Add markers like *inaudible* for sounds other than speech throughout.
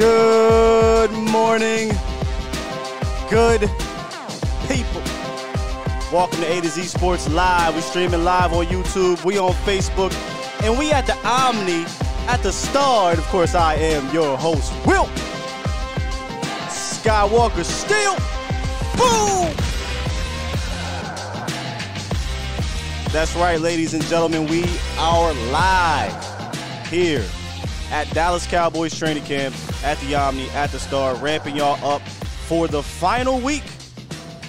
Good morning, good people. Welcome to A to Z Sports Live. We're streaming live on YouTube. We on Facebook, and we at the Omni at the Star. And of course, I am your host, Will Skywalker. Still, boom. That's right, ladies and gentlemen. We are live here at Dallas Cowboys training camp at the Omni at the Star, ramping y'all up for the final week,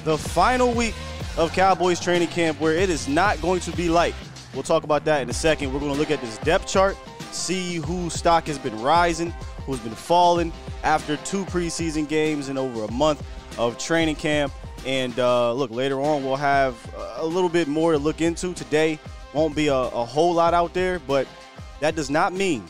the final week of Cowboys training camp, where it is not going to be light. We'll talk about that in a second. We're going to look at this depth chart, see whose stock has been rising, who's been falling after two preseason games and over a month of training camp. And uh, look, later on, we'll have a little bit more to look into. Today won't be a, a whole lot out there, but that does not mean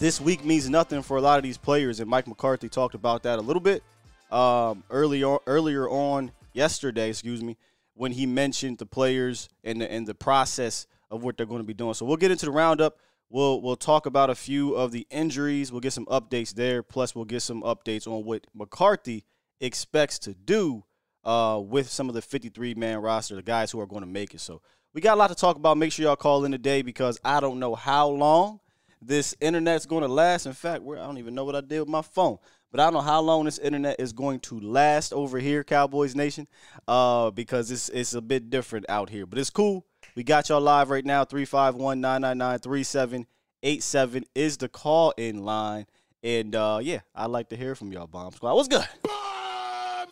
this week means nothing for a lot of these players, and Mike McCarthy talked about that a little bit um, earlier earlier on yesterday. Excuse me, when he mentioned the players and the, and the process of what they're going to be doing. So we'll get into the roundup. We'll we'll talk about a few of the injuries. We'll get some updates there. Plus, we'll get some updates on what McCarthy expects to do uh, with some of the 53 man roster, the guys who are going to make it. So we got a lot to talk about. Make sure y'all call in today because I don't know how long this internet's going to last. In fact, I don't even know what I did with my phone, but I don't know how long this internet is going to last over here, Cowboys Nation, uh, because it's it's a bit different out here. But it's cool. We got y'all live right now. 351 999 3787 is the call in line. And uh, yeah, I'd like to hear from y'all, Bomb Squad. What's good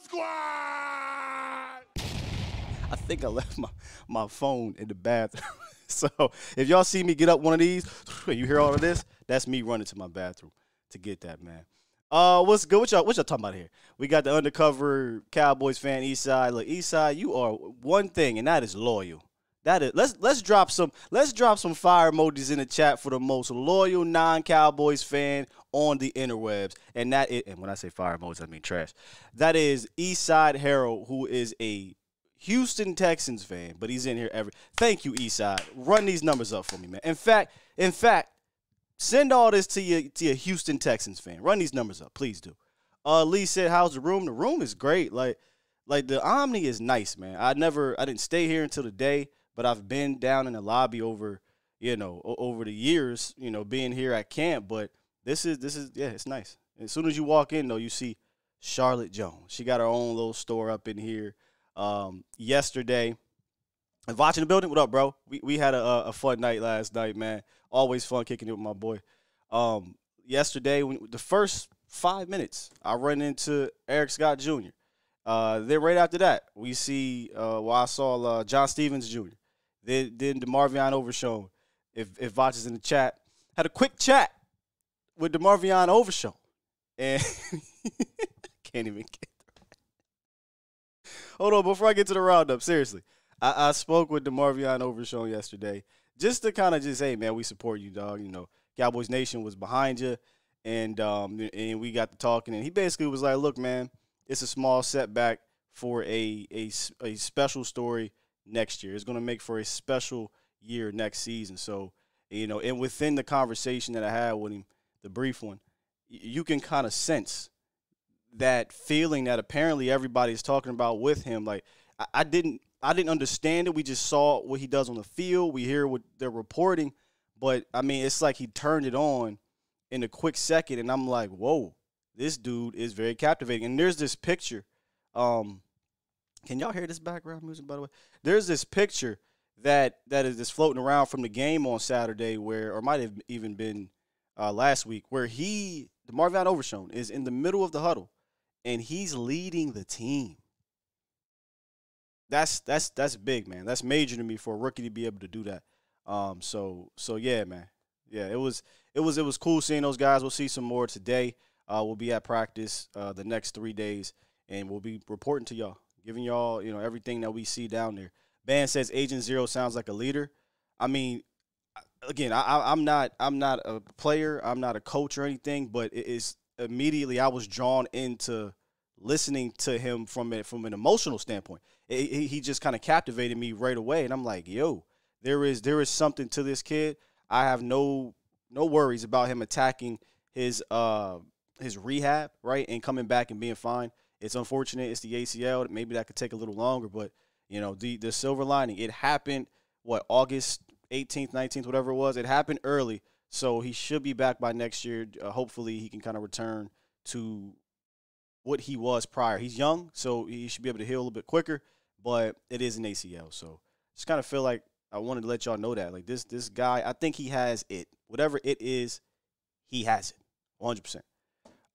Squad! I think I left my, my phone in the bathroom. *laughs* so if y'all see me get up one of these, *laughs* you hear all of this, that's me running to my bathroom to get that, man. Uh, what's good? What y'all, what y'all talking about here? We got the undercover Cowboys fan, Eastside. Look, Eastside, you are one thing, and that is loyal. That is let's let's drop some let's drop some fire emojis in the chat for the most loyal non-Cowboys fan on the interwebs. And that is, and when I say fire emojis, I mean trash. That is Eastside Harold, who is a Houston Texans fan, but he's in here every. Thank you, Eastside. Run these numbers up for me, man. In fact, in fact, send all this to your to your Houston Texans fan. Run these numbers up, please do. Uh, Lee said, "How's the room? The room is great. Like, like the Omni is nice, man. I never, I didn't stay here until today, but I've been down in the lobby over, you know, over the years, you know, being here at camp. But this is, this is, yeah, it's nice. As soon as you walk in, though, you see Charlotte Jones. She got her own little store up in here um, yesterday. And watching the building, what up, bro? We we had a, a fun night last night, man. Always fun kicking it with my boy. Um, yesterday, when the first five minutes, I run into Eric Scott Jr. Uh, then right after that, we see uh, well, I saw uh, John Stephens Jr. Then then Demarvion Overshown. If if Vach is in the chat, had a quick chat with Demarvion Overshown, and *laughs* can't even get. Hold on, before I get to the roundup, seriously, I, I spoke with Demarvion Overshown yesterday, just to kind of just, hey man, we support you, dog. You know, Cowboys Nation was behind you, and um, and we got to talking, and he basically was like, look, man, it's a small setback for a a, a special story next year. It's going to make for a special year next season. So, you know, and within the conversation that I had with him, the brief one, you can kind of sense that feeling that apparently everybody's talking about with him. Like, I, I didn't I didn't understand it. We just saw what he does on the field. We hear what they're reporting, but I mean, it's like he turned it on in a quick second, and I'm like, whoa, this dude is very captivating. And there's this picture. Um, can y'all hear this background music? By the way, there's this picture that that is just floating around from the game on Saturday, where or might have even been uh, last week, where he, DeMarvion Overshown, is in the middle of the huddle, and he's leading the team. That's that's that's big, man. That's major to me for a rookie to be able to do that. Um, so so yeah, man. Yeah, it was it was it was cool seeing those guys. We'll see some more today. Uh, we'll be at practice uh, the next three days, and we'll be reporting to y'all, giving y'all you know everything that we see down there. Band says Agent Zero sounds like a leader. I mean, again, I, am not I'm not a player, I'm not a coach or anything, but it is immediately I was drawn into listening to him from it from an emotional standpoint. It, he just kind of captivated me right away, and I'm like, yo, there is there is something to this kid. I have no no worries about him attacking his uh his rehab right and coming back and being fine. It's unfortunate it's the ACL. Maybe that could take a little longer, but you know the the silver lining. It happened what August 18th, 19th, whatever it was. It happened early, so he should be back by next year. Uh, hopefully, he can kind of return to what he was prior. He's young, so he should be able to heal a little bit quicker. But it is an ACL, so just kind of feel like I wanted to let y'all know that. Like this, this guy, I think he has it. Whatever it is, he has it, 100. percent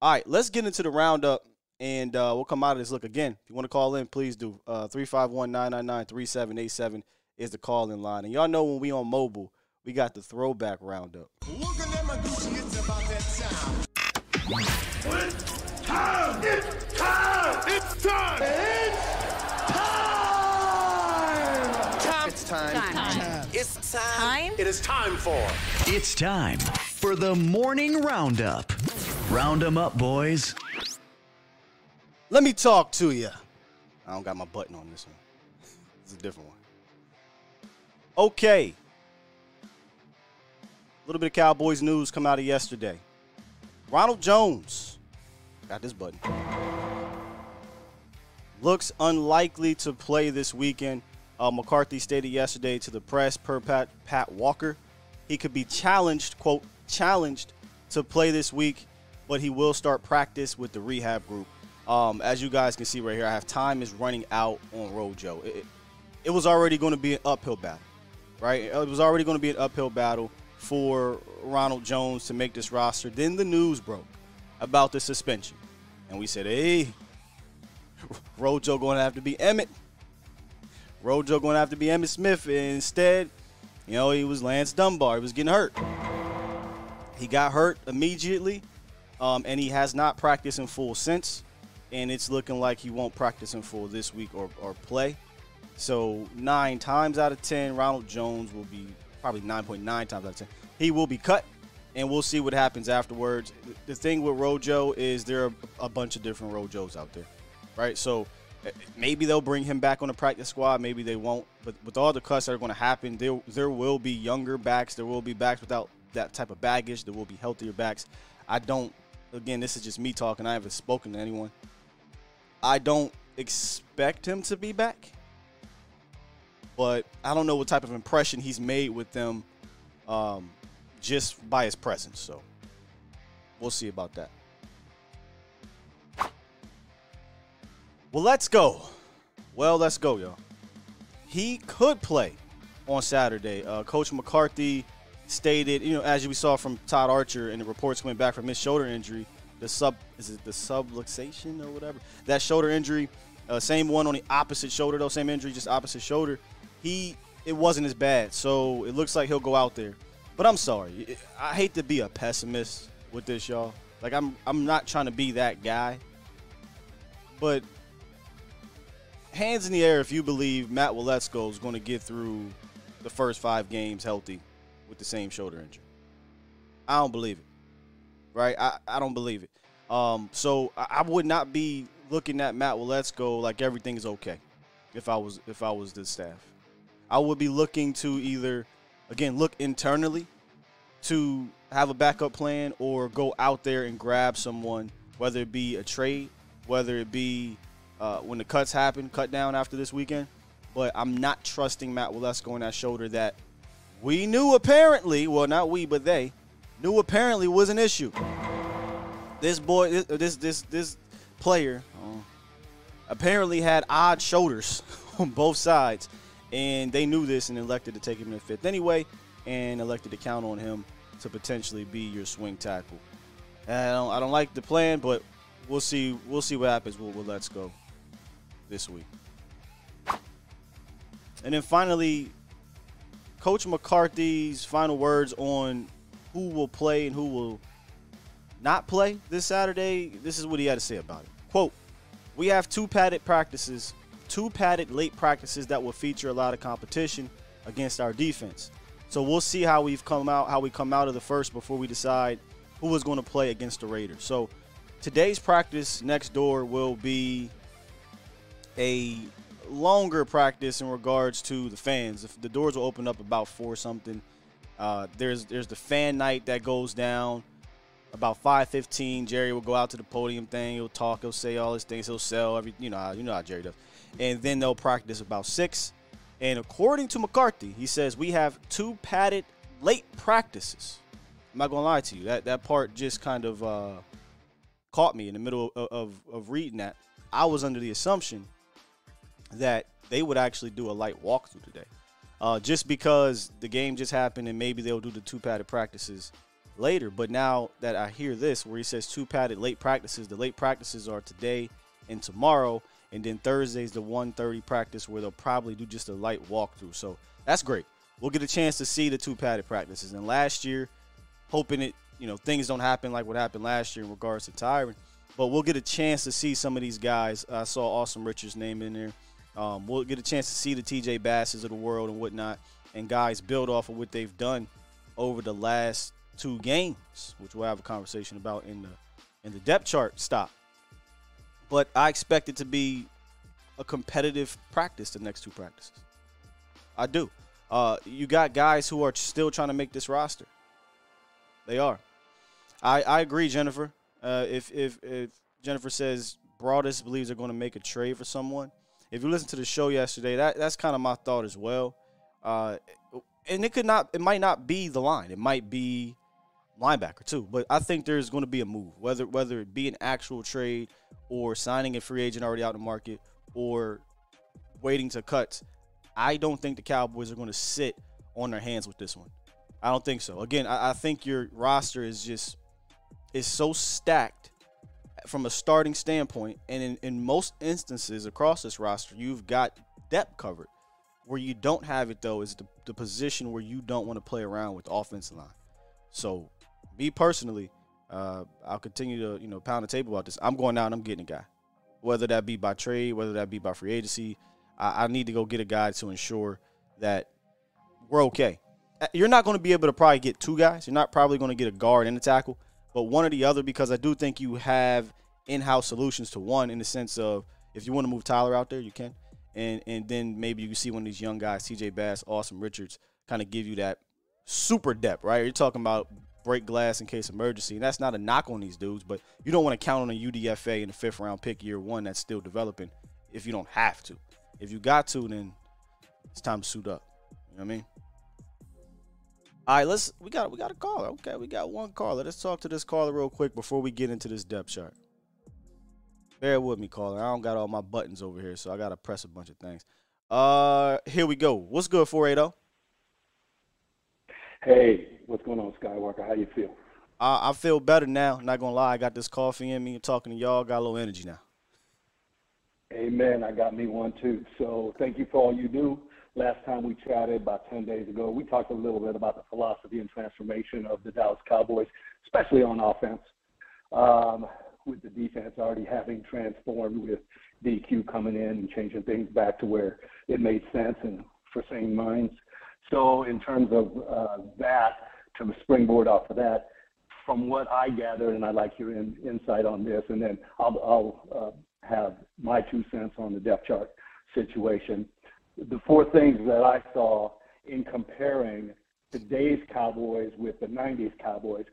All right, let's get into the roundup, and uh, we'll come out of this. Look again. If you want to call in, please do. Uh, three five one nine nine nine three seven eight seven is the call in line, and y'all know when we on mobile, we got the throwback roundup. Look at them, Gucci, it's time. It's time! It's time! It's time! It's time. Time. It's Time? It is time for. It's time for the morning roundup. Round 'em up, boys. Let me talk to you. I don't got my button on this one. It's a different one. Okay. A little bit of Cowboys news come out of yesterday. Ronald Jones got this button. Looks unlikely to play this weekend. Uh, McCarthy stated yesterday to the press, per Pat, Pat Walker, he could be challenged, quote, challenged to play this week, but he will start practice with the rehab group. Um, as you guys can see right here, I have time is running out on Rojo. It, it, it was already going to be an uphill battle, right? It was already going to be an uphill battle for Ronald Jones to make this roster. Then the news broke about the suspension, and we said, "Hey, Rojo going to have to be Emmett. Rojo going to have to be Emmitt Smith." And instead, you know, he was Lance Dunbar. He was getting hurt. He got hurt immediately, um, and he has not practiced in full since. And it's looking like he won't practice in full this week or, or play. So nine times out of ten, Ronald Jones will be probably 9.9 times out of 10. He will be cut, and we'll see what happens afterwards. The thing with Rojo is there are a bunch of different Rojos out there, right? So eh, maybe they'll bring him back on the practice squad, maybe they won't. But with all the cuts that are going to happen, there there will be younger backs, there will be backs without that type of baggage, there will be healthier backs. I don't. Again, this is just me talking. I haven't spoken to anyone. I don't expect him to be back but I don't know what type of impression he's made with them um, just by his presence. So we'll see about that. Well, let's go. Well, let's go, y'all. He could play on Saturday. Uh, Coach McCarthy stated, you know, as we saw from Todd Archer and the reports coming back from his shoulder injury, the sub is it the subluxation or whatever that shoulder injury, uh, same one on the opposite shoulder though, same injury, just opposite shoulder he it wasn't as bad. So it looks like he'll go out there. But I'm sorry. I hate to be a pessimist with this, y'all. Like I'm I'm not trying to be that guy. But hands in the air if you believe Matt Waletzko is going to get through the first five games healthy with the same shoulder injury. I don't believe it. Right? I, I don't believe it. Um, so I, would not be looking at Matt Waletzko like everything's okay if I was if I was the staff. I would be looking to either, again, look internally to have a backup plan or go out there and grab someone, whether it be a trade, whether it be uh, when the cuts happen, cut down after this weekend, but I'm not trusting Matt Waletzko on that shoulder that we knew apparently, well, not we, but they knew apparently was an issue. This boy, this this this, this player, uh, apparently had odd shoulders *laughs* on both sides, and they knew this and elected to take him in the fifth anyway, and elected to count on him to potentially be your swing tackle. I don't, I don't like the plan, but we'll see. We'll see what happens with, with Waletzko this week. And then finally, Coach McCarthy's final words on who will play and who will not play this Saturday. This is what he had to say about it. Quote, we have two padded practices, two padded late practices that will feature a lot of competition against our defense. So we'll see how we've come out, how we come out of the first before we decide who is going to play against the Raiders. So today's practice next door will be a longer practice in regards to the fans. If the doors will open up about four something. Uh, there's there's the fan night that goes down about 5:15. Jerry will go out to the podium thing. He'll talk. He'll say all his things. He'll sell every. You know how you know how Jerry does. And then they'll practice about six. And according to McCarthy, he says we have two padded late practices. I'm not gonna lie to you. That that part just kind of uh, caught me in the middle of, of, of reading that. I was under the assumption that they would actually do a light walkthrough today. Uh, just because the game just happened and maybe they'll do the two padded practices later. But now that I hear this, where he says two padded late practices, the late practices are today and tomorrow, and then Thursday's the 1:30 practice where they'll probably do just a light walkthrough. So that's great. We'll get a chance to see the two padded practices. And last year, hoping it, you know, things don't happen like what happened last year in regards to Tyron, but we'll get a chance to see some of these guys. I saw Asim Richards' name in there. Um, we'll get a chance to see the TJ Basses of the world and whatnot, and guys build off of what they've done over the last two games, which we'll have a conversation about in the in the depth chart stop. But I expect it to be a competitive practice the next two practices. I do. Uh, you got guys who are still trying to make this roster. They are. I, I agree, Jennifer. Uh, if, if if Jennifer says Broadus believes they're going to make a trade for someone, if you listen to the show yesterday, that that's kind of my thought as well. Uh, and it could not, it might not be the line. It might be linebacker too. But I think there's going to be a move, whether whether it be an actual trade or signing a free agent already out in the market or waiting to cut. I don't think the Cowboys are going to sit on their hands with this one. I don't think so. Again, I, I think your roster is just is so stacked from a starting standpoint, and in, in most instances across this roster, you've got depth covered. Where you don't have it though is the, the position where you don't want to play around with the offensive line. So, me personally, uh, I'll continue to you know pound the table about this. I'm going out and I'm getting a guy, whether that be by trade, whether that be by free agency. I, I need to go get a guy to ensure that we're okay. Uh, You're not going to be able to probably get two guys. You're not probably going to get a guard and a tackle, but one or the other because I do think you have in-house solutions to one in the sense of if you want to move Tyler out there, you can, and and then maybe you can see one of these young guys, T.J. Bass, Asim Richards, kind of give you that super depth, right? You're talking about break glass in case emergency, and that's not a knock on these dudes, but you don't want to count on a UDFA in the fifth round pick year one that's still developing if you don't have to. If you got to, then it's time to suit up. You know what I mean? All right, let's we got we got a caller. Okay, we got one caller. Let's talk to this caller real quick before we get into this depth chart. Bear with me, caller. I don't got all my buttons over here, so I gotta press a bunch of things. Uh, here we go. What's good, 480? Hey, what's going on, Skywalker? How you feel? I, I feel better now. Not gonna lie, I got this coffee in me. And talking to y'all, got a little energy now. Amen. I got me one too. So thank you for all you do. Last time we chatted about 10 days ago, we talked a little bit about the philosophy and transformation of the Dallas Cowboys, especially on offense. Um, with the defense already having transformed with DQ coming in and changing things back to where it made sense and for sane minds. So in terms of uh, that, to springboard off of that, from what I gathered, and I'd like your in, insight on this, and then I'll, I'll uh, have my two cents on the depth chart situation. The four things that I saw in comparing today's Cowboys with the 90s Cowboys,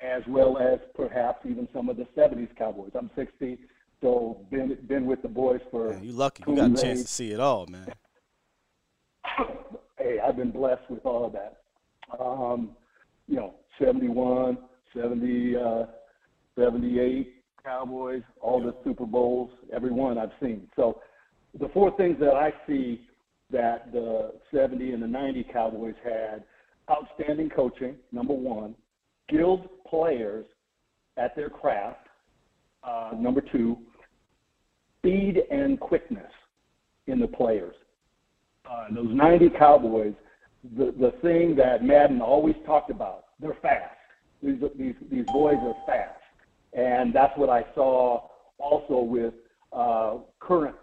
as well as perhaps even some of the 70s Cowboys. I'm 60, so been been with the boys for Man, you lucky. You got a chance to see it all, man. *laughs* hey, I've been blessed with all of that. Um, you know, 71, 70, uh, 78 Cowboys, all the Super Bowls, every one I've seen. So the four things that I see that the 70 and the 90 Cowboys had outstanding coaching, number one, skilled players at their craft, uh, number two, speed and quickness in the players. Uh, those 90 Cowboys, the, the thing that Madden always talked about, they're fast. These, these, these boys are fast. And that's what I saw also with uh, current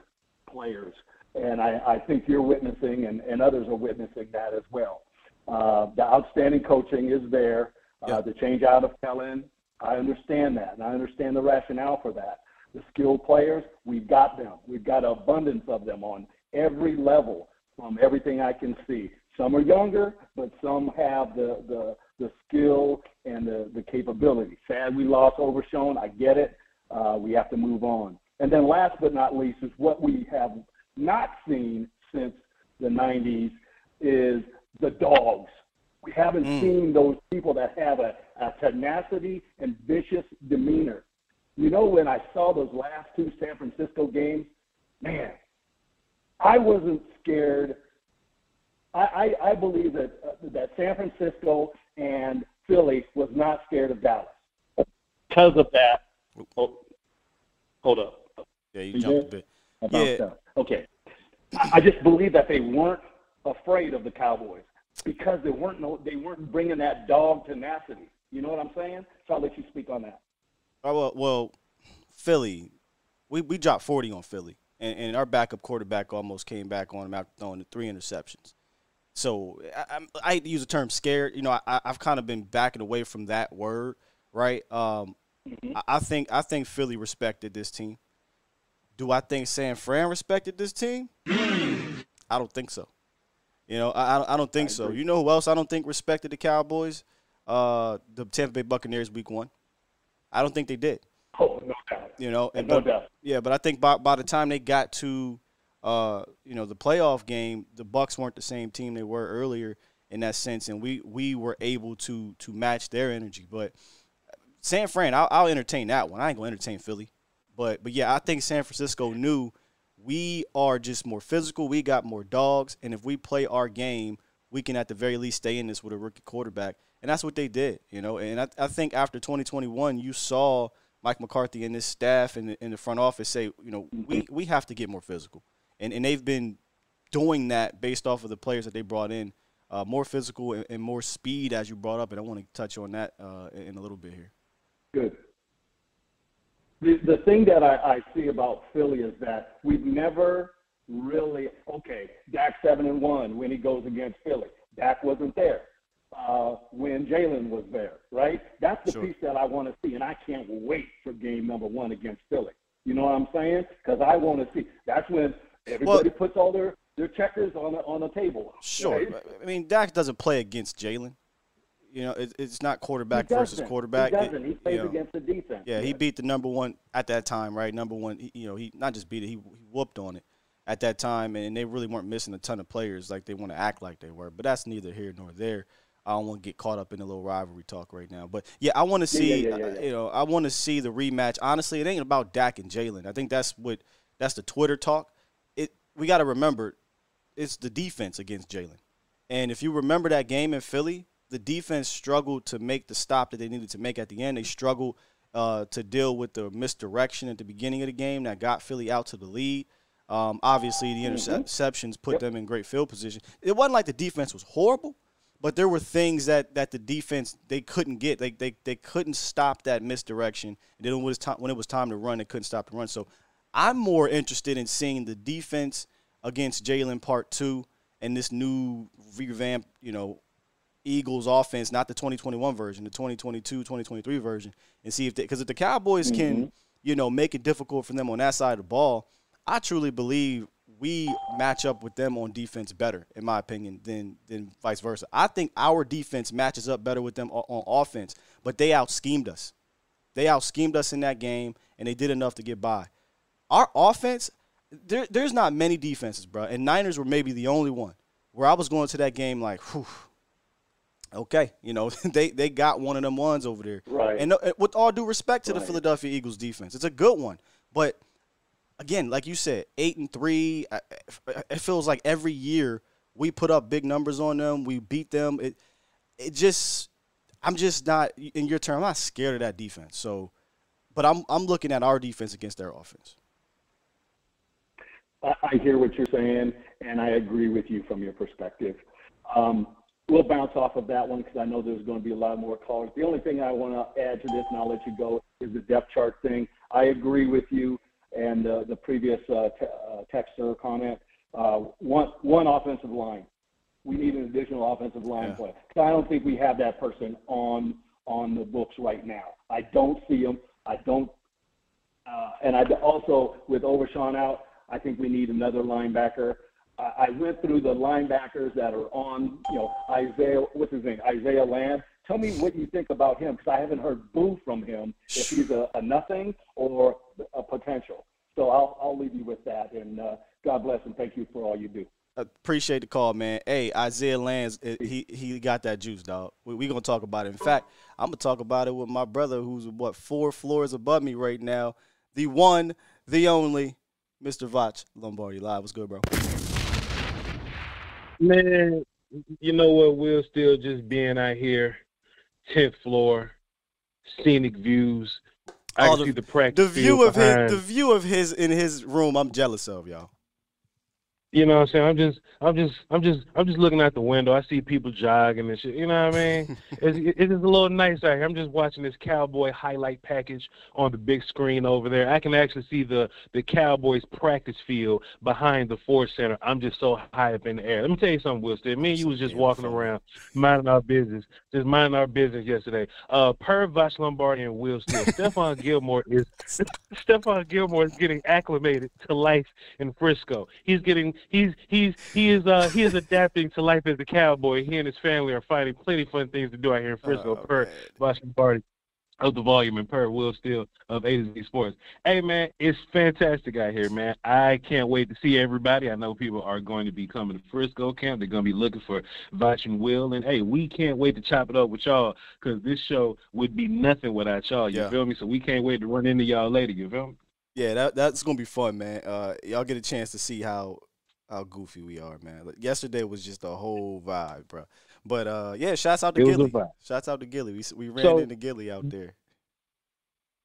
players. And I, I think you're witnessing, and, and others are witnessing that as well. Uh, the outstanding coaching is there. Uh, Yeah. The change out of Kellen, I understand that, and I understand the rationale for that. The skilled players, we've got them. We've got abundance of them on every level from everything I can see. Some are younger, but some have the, the, the skill and the, the capability. Sad we lost Overshown. I get it. Uh, we have to move on. And then last but not least is what we have not seen since the 90s is the dogs. We haven't seen those people that have a, a tenacity and vicious demeanor. You know, when I saw those last two San Francisco games, man, I wasn't scared. I, I, I believe that uh, that San Francisco and Philly was not scared of Dallas because of that. Oh, hold up. Yeah, you You jumped a bit. About Yeah. that. Okay. I I just believe that they weren't afraid of the Cowboys because they weren't no, they weren't bringing that dog tenacity. You know what I'm saying? So I'll let you speak on that. Oh, well, well, Philly, we, we dropped 40 on Philly, and, and our backup quarterback almost came back on him after throwing the three interceptions. So I, I hate to use the term scared. You know, I, I've kind of been backing away from that word, right? Um, I, I think I think Philly respected this team. Do I think San Fran respected this team? I don't think so. You know, I, I- I don't think so. You know who else I don't think respected the Cowboys? Uh, the Tampa Bay Buccaneers week one. I don't think they did. Oh, no doubt. You know, and No but, doubt. yeah, but I think by by the time they got to uh, you know, the playoff game, the Bucks weren't the same team they were earlier in that sense, and we we were able to to match their energy. But San Fran, I'll, I'll entertain that one. I ain't gonna entertain Philly, but but yeah, I think San Francisco knew we are just more physical. We got more dogs, and if we play our game, we can at the very least stay in this with a rookie quarterback, and that's what they did. You know, and I, I think after 2021, you saw Mike McCarthy and his staff in the, in the front office say, you know, we we have to get more physical, and and they've been doing that based off of the players that they brought in, uh, more physical and, and more speed, as you brought up, and I want to touch on that uh, in a little bit here. Good. The, the thing that I, I see about Philly is that we've never really okay. Dak seven and one when he goes against Philly. Dak wasn't there uh, when Jalen was there, right? That's the Sure. piece that I want to see, and I can't wait for game number one against Philly. You know what I'm saying? Because I want to see. That's when everybody puts all their, their checkers on the on the table. Sure. right? I mean, Dak doesn't play against Jalen. You know, it, it's not quarterback versus quarterback. He doesn't. He you plays know, against the defense. Yeah, he beat the number one at that time, right? Number one. He, you know, he not just beat it, he, he whooped on it at that time, and they really weren't missing a ton of players like they want to act like they were. But that's neither here nor there. I don't want to get caught up in a little rivalry talk right now. But yeah, I want to see. yeah, yeah, yeah. You know, I want to see the rematch. Honestly, it ain't about Dak and Jalen. I think that's what that's the Twitter talk. It we got to remember, it's the defense against Jalen. And if you remember that game in Philly, the defense struggled to make the stop that they needed to make at the end. They struggled uh, to deal with the misdirection at the beginning of the game that got Philly out to the lead. Um, obviously, the interceptions put them in great field position. It wasn't like the defense was horrible, but there were things that, that the defense they couldn't get. They, they they couldn't stop that misdirection. And then when it was time when it was time to run, they couldn't stop the run. So I'm more interested in seeing the defense against Jalen Part Two and this new revamped, you know, Eagles offense, not the 2021 version, the 2022, 2023 version, and see if they, because if the Cowboys can, mm-hmm. you know, make it difficult for them on that side of the ball, I truly believe we match up with them on defense better, in my opinion, than than vice versa. I think our defense matches up better with them on, on offense, but they out schemed us. They out schemed us in that game, and they did enough to get by. Our offense, there, there's not many defenses, bro, and Niners were maybe the only one where I was going to that game like, whew, okay, you know, *laughs* they they got one of them ones over there. Right. And uh, with all due respect to the Philadelphia Eagles defense, it's a good one, but again, like you said, eight and three. It feels like every year we put up big numbers on them. We beat them. It it just I'm just not in your term. I'm not scared of that defense. So, but I'm I'm looking at our defense against their offense. I, I hear what you're saying, and I agree with you from your perspective. Um, we'll bounce off of that one because I know there's going to be a lot more callers. The only thing I want to add to this, and I'll let you go, is the depth chart thing. I agree with you and uh, the previous uh, uh, texter comment. Uh, one one offensive line. We need an additional offensive line Yeah. play. 'Cause I don't think we have that person on on the books right now. I don't see him. I don't uh, and I also, with Overshown out, I think we need another linebacker. I, I went through the linebackers that are on, you know, Isaiah, what's his name, Isaiah Land. Tell me what you think about him because I haven't heard boo from him if he's a, a nothing or a potential. So I'll, I'll leave you with that. And uh, God bless and thank you for all you do. Appreciate the call, man. Hey, Isaiah Lands, eh, he he got that juice, dog. We, we gonna talk about it. In fact, I'm gonna talk about it with my brother, who's what four floors above me right now. The one, the only, Mr. Vach Lombardi live. What's good, bro? Man, you know what? We'll still just being out here, tenth floor, scenic views. I Oh, can see the practice The view of behind. his, the view of his in his room, I'm jealous of, y'all. You know what I'm saying? I'm just, I'm just, I'm just, I'm just looking out the window. I see people jogging and shit. You know what I mean? *laughs* it's, it's just a little nice out here. I'm just watching this cowboy highlight package on the big screen over there. I can actually see the the Cowboys practice field behind the Ford Center. I'm just so high up in the air. Let me tell you something, Will. Wilson. Me and you was just walking around, minding our business, just minding our business yesterday. Uh, per Vach Lombardi and Will Steele, *laughs* Stephon Gilmore is *laughs* Stephon Gilmore is getting acclimated to life in Frisco. He's getting he's he's he is uh he is adapting to life as a cowboy. He and his family are finding plenty of fun things to do out here in Frisco. Oh, per. Boston Party of the volume and per Will Steele of A to Z Sports. Hey man, it's fantastic out here, man. I can't wait to see everybody. I know people are going to be coming to Frisco camp. They're going to be looking for Vach and Will. And hey, we can't wait to chop it up with y'all because this show would be nothing without y'all. You Yeah. feel me? So we can't wait to run into y'all later. You feel me? Yeah, that that's gonna be fun, man. Uh, y'all get a chance to see how how goofy we are, man. Like, yesterday was just a whole vibe, bro. But uh, yeah, shouts out to Gilly. Shouts out to Gilly. We we ran So- into Gilly out there.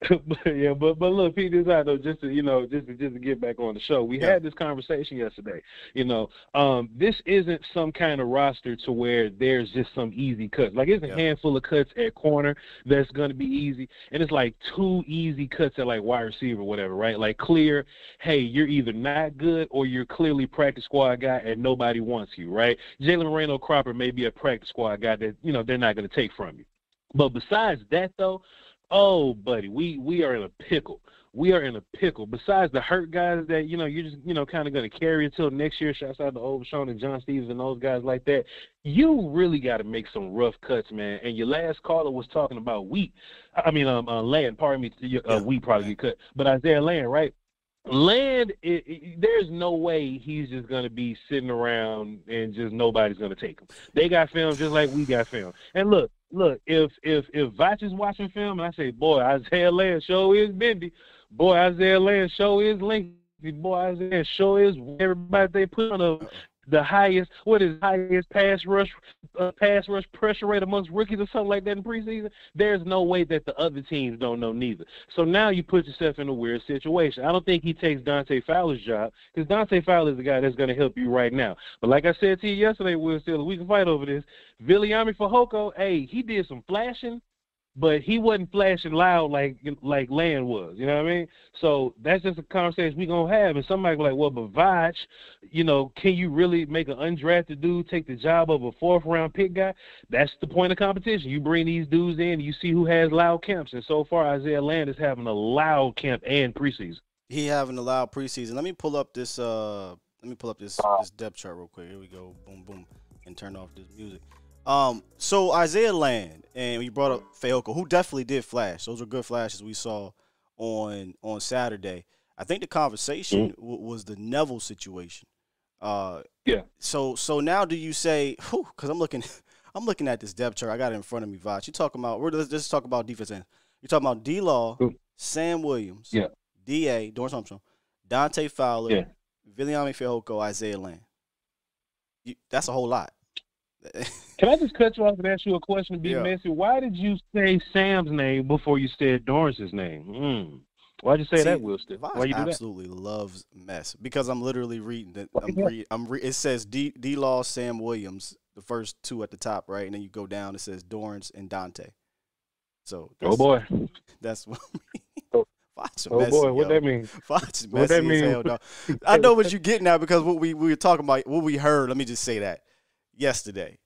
*laughs* but, yeah, but but look, Pete, this out though, just to you know, just to just to get back on the show, we Yeah. had this conversation yesterday. You know, um, this isn't some kind of roster to where there's just some easy cuts. Like it's a Yeah. handful of cuts at corner that's going to be easy, and it's like two easy cuts at like wide receiver, whatever, right? Like clear, hey, you're either not good or you're clearly practice squad guy, and nobody wants you, right? Jalen Moreno Cropper may be a practice squad guy that you know they're not going to take from you. But besides that, though, oh, buddy, we we are in a pickle. We are in a pickle. Besides the hurt guys that you know you're just you know kind of going to carry until next year. Shouts out to Overshown and John Stephens and those guys like that. You really got to make some rough cuts, man. And your last caller was talking about Wheat. I mean, um, uh, land. Pardon me, uh, Yeah. Wheat probably get cut, but Isaiah Land, right? Land, it, it, there's no way he's just to be sitting around and just nobody's to take him. They got film just like we got film. And look, look, if if if Vach is watching film and I say, boy, Isaiah Land show is bendy, boy, Isaiah Land show is lengthy, boy, Isaiah show is everybody they put on a the highest what is highest pass rush uh, pass rush pressure rate amongst rookies or something like that in preseason. There's no way that the other teams don't know neither. So now you put yourself in a weird situation. I don't think he takes Dante Fowler's job because Dante Fowler is the guy that's going to help you right now. But like I said to you yesterday, Will Steele, we can fight over this. Viliami Fehoko, hey, he did some flashing, but he wasn't flashing loud like like Land was. You know what I mean? So that's just a conversation we gonna have. And somebody like, well, but you know, can you really make an undrafted dude take the job of a fourth round pick guy? That's the point of competition. You bring these dudes in, you see who has loud camps. And so far, Isaiah Land is having a loud camp and preseason. He having a loud preseason. Let me pull up this. Uh, let me pull up this this depth chart real quick. Here we go. Boom, boom, and turn off this music. Um, so Isaiah Land and we brought up Fehoko, who definitely did flash. Those were good flashes we saw on on Saturday. I think the conversation w- was the Neville situation. Uh, Yeah. So so now do you say? Because I'm looking, *laughs* I'm looking at this depth chart. I got it in front of me. Vach, you talking about? We're let's just talk about defense. End. You're talking about D. Law, Sam Williams, Yeah. D. A. Dorance Armstrong, Dante Fowler, Yeah. Viliami Isaiah Land. You, that's a whole lot. Can I just cut you off and ask you a question to be Yeah. messy? Why did you say Sam's name before you said Dorance's name? Mm. Why'd you say See, that, Wilson? Why you do that? absolutely loves mess because I'm literally reading it. I'm read, I'm re- it says D D Law, Sam Williams, the first two at the top, right, and then you go down. It says Dorance and Dante. So Oh boy. *laughs* that's what. Oh. *laughs* Fox Oh messy, boy, what yo. that mean? Fox What that mean? hell. *laughs* I know what you're getting at because what we, we were talking about, what we heard. Let me just say that yesterday,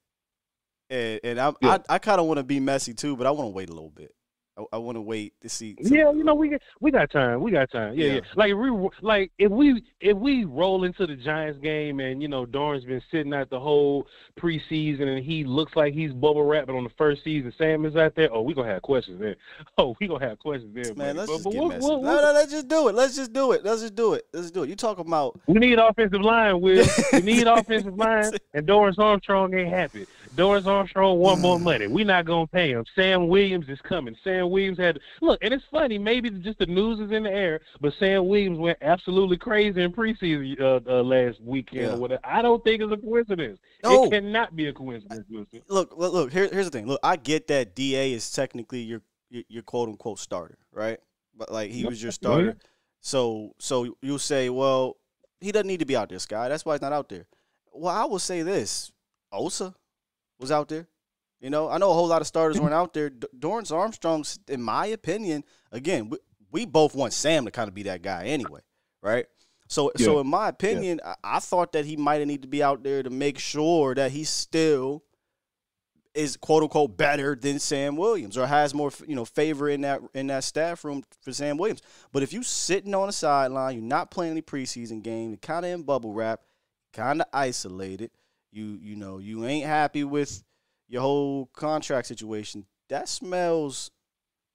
and and I Yeah. I, I kind of want to be messy too, but I want to wait a little bit. I, I want to wait to see. Yeah, you know we got we got time. We got time. Yeah, Yeah. yeah. Like if we like if we if we roll into the Giants game and you know Dorn's been sitting out the whole preseason and he looks like he's bubble wrapping on the first season. Sam is out there. Oh, we gonna have questions then. *laughs* Oh, we gonna have questions then. Man, buddy. let's But- just but get we'll- messy. no, no, let's just do it. Let's just do it. Let's just do it. Let's do it. You talking about We need offensive line, Will. we need *laughs* offensive line, and Dorance Armstrong ain't happy. Dorance Armstrong want more mm. money. we not gonna pay him. Sam Williams is coming. Sam Williams had look, and it's funny. Maybe just the news is in the air, but Sam Williams went absolutely crazy in preseason uh, uh, last weekend Yeah. or whatever. I don't think it's a coincidence. No. It cannot be a coincidence, Wilson. look, look, look. Here, here's the thing. Look, I get that Da is technically your your, your quote unquote starter, right? But like he was your starter. So so you'll say, well, he doesn't need to be out there, Sky. That's why he's not out there. Well, I will say this: Osa was out there. You know, I know a whole lot of starters *laughs* weren't out there. D- Dorance Armstrong, in my opinion, again, we, we both want Sam to kind of be that guy anyway, right? So, so in my opinion, I, I thought that he might need to be out there to make sure that he still is quote unquote better than Sam Williams or has more you know favor in that in that staff room for Sam Williams. But if you're sitting on the sideline, you're not playing any preseason game, you're kind of in bubble wrap, kind of isolated. You you know you ain't happy with your whole contract situation. That smells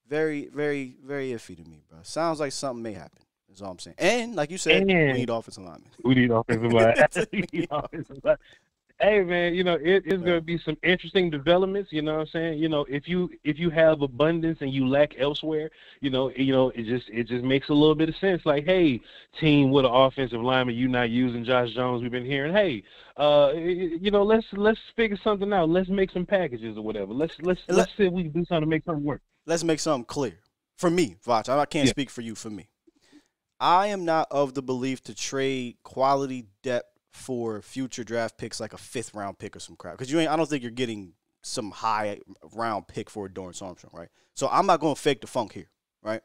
very very very iffy to me, bro. Sounds like something may happen. Is all I'm saying. And like you said, we And- need offensive linemen. We need offensive line. *laughs* *laughs* we need offensive line. Hey man, you know it, it's going to be some interesting developments. You know what I'm saying? You know if you if you have abundance and you lack elsewhere, you know you know it just it just makes a little bit of sense. Like hey, team with an offensive lineman, you not using Josh Jones. We've been hearing hey, uh, you know let's let's figure something out. Let's make some packages or whatever. Let's let's And let's see if we can do something to make something work. let's make something clear. For me, Vach, I can't Yeah. speak for you. For me, I am not of the belief to trade quality depth for future draft picks like a fifth round pick or some crap. Because you ain't, I don't think you're getting some high round pick for a Dorance Armstrong, right? So I'm not going to fake the funk here, right?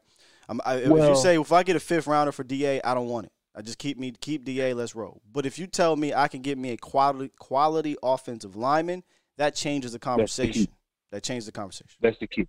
I'm, I, if you say if I get a fifth rounder for Da, I don't want it. I just keep me keep Da. Let's roll. But if you tell me I can get me a quality quality offensive lineman, that changes the conversation. That changes the conversation. That's the key.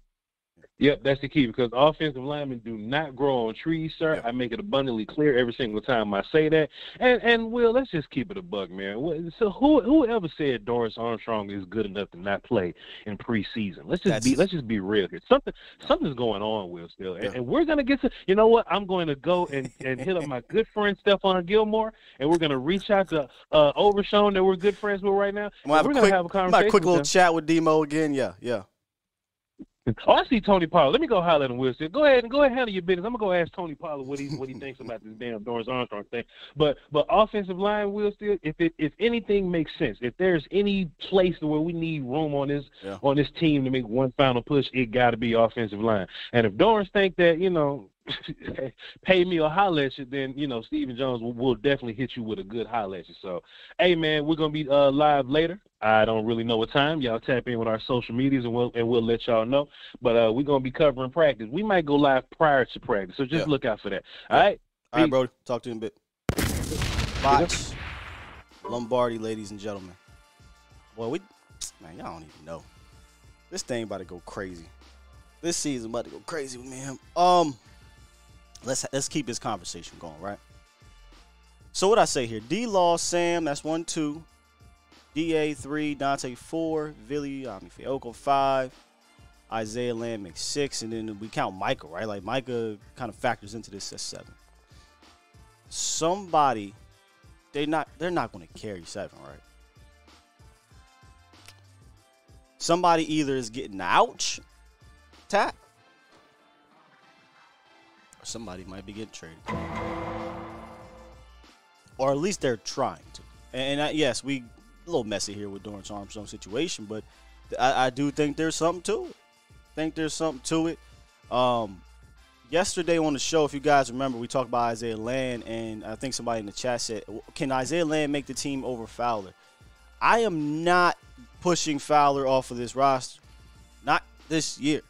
Yep, that's the key because offensive linemen do not grow on trees, sir. Yeah. I make it abundantly clear every single time I say that. And and Will, let's just keep it a buck, man. So who whoever said Dorance Armstrong is good enough to not play in preseason? Let's just be That's- let's just be real here. Something something's going on, Will, still, and, Yeah. and we're gonna get to. You know what? I'm going to go and, and hit up my good friend Stephon Gilmore, and we're gonna reach out to uh, Overshown that we're good friends with right now. We'll have we're a gonna quick, have a conversation. have a quick little chat with Demo again. Yeah, yeah. Oh, I see Tony Pollard. Let me go holler at him, Wilson. Go ahead and go ahead and handle your business. I'm gonna go ask Tony Pollard what he what he thinks about this damn Dorance Armstrong thing. But but offensive line will still if it if anything makes sense, if there's any place where we need room on this Yeah. on this team to make one final push, it got to be offensive line. And if Dorance think that you know. *laughs* pay me or holler at you, then you know Stephen Jones will, will definitely hit you with a good holler at you. So, hey man, we're gonna be uh, live later. I don't really know what time. Y'all tap in with our social medias and we'll and we'll let y'all know. But uh, we're gonna be covering practice. We might go live prior to practice, so just Yeah. look out for that. All right. All right, bro. Talk to you in a bit. Vach Lombardi, ladies and gentlemen. Well, we man, y'all don't even know. This thing about to go crazy. This season about to go crazy with me and him. Um, let's let's keep this conversation going, right? So what I say here: D Law, Sam, that's one, two. Da three, Dante four, Villy, I mean five, Isaiah Land makes six, and then we count Micah, right? Like Micah kind of factors into this as seven. Somebody they're not they're not going to carry seven, right? Somebody either is getting ouch tap, somebody might be getting traded, or at least they're trying to. And, I, yes, we a little messy here with Dorance Armstrong's situation, but I, I do think there's something to it. think there's something to it. Um, yesterday on the show, if you guys remember, we talked about Isaiah Land, and I think somebody in the chat said, "Can Isaiah Land make the team over Fowler?" I am not pushing Fowler off of this roster, not this year.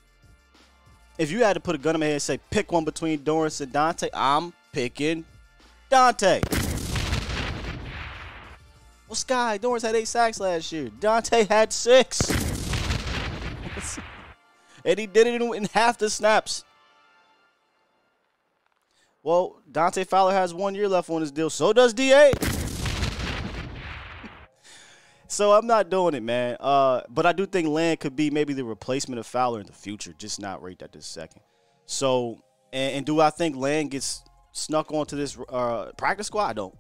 If you had to put a gun in my head and say pick one between Dorance and Dante, I'm picking Dante. Well, Sky, Dorance had eight sacks last year. Dante had six. *laughs* and he did it in, in half the snaps. Well, Dante Fowler has one year left on his deal. So does DA. So I'm not doing it, man. Uh, but I do think Land could be maybe the replacement of Fowler in the future, just not right at this second. So, and, and do I think Land gets snuck onto this uh, practice squad? I don't.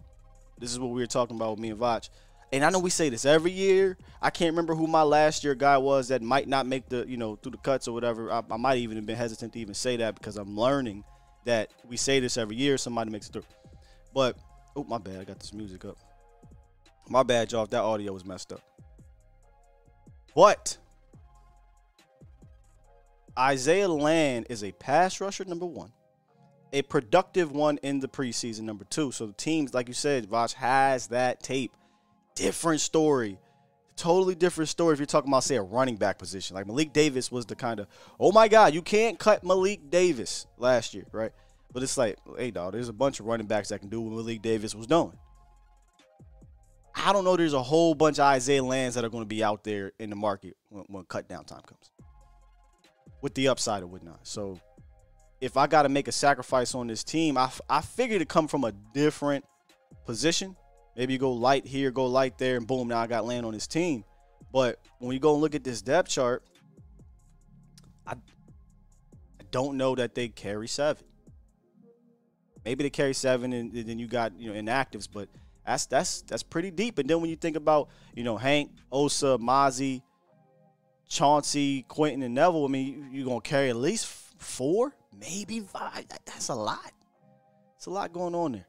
This is what we were talking about with me and Vach. And I know we say this every year. I can't remember who my last year guy was that might not make the, you know, through the cuts or whatever. I, I might even have been hesitant to even say that because I'm learning that we say this every year. Somebody makes it through. But, oh, my bad. I got this music up. My bad, y'all. That audio was messed up. But Isaiah Land is a pass rusher, number one a productive one in the preseason, number two. So the teams, like you said, Vach has that tape. Different story. Totally different story if you're talking about, say, a running back position. Like Malik Davis was the kind of, oh my God, you can't cut Malik Davis last year, right? But it's like, hey, dog, there's a bunch of running backs that can do what Malik Davis was doing. I don't know. There's a whole bunch of Isaiah Lands that are going to be out there in the market when, when cut down time comes, with the upside or whatnot. So if I got to make a sacrifice on this team, I, I figured to come from a different position. Maybe you go light here, go light there, and boom, now I got land on this team. But when you go and look at this depth chart, I, I don't know that they carry seven. Maybe they carry seven, and then you got you know inactives, but that's that's that's pretty deep. And then when you think about you know Hank, Osa, Mazi, Chauncey, Quentin, and Neville, I mean you're gonna carry at least four maybe five. That's a lot. It's a lot going on there.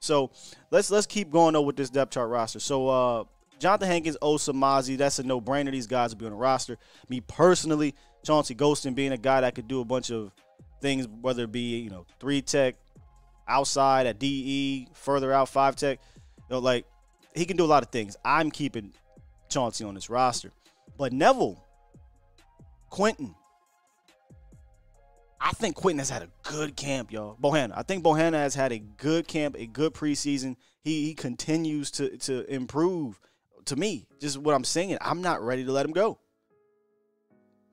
So let's let's keep going though with this depth chart roster. So uh Jonathan Hankins, Osa, Mazi, that's a no-brainer. These guys will be on the roster. Me personally, Chauncey Golston being a guy that could do a bunch of things, whether it be, you know, three tech, outside at DE, further out, five tech. You know, like he can do a lot of things. I'm keeping Chauncey on this roster. But Neville, Quentin, I think Quentin has had a good camp, y'all. Bohanna. I think Bohanna has had a good camp, a good preseason. He, he continues to to improve. To me, just what I'm saying, I'm not ready to let him go.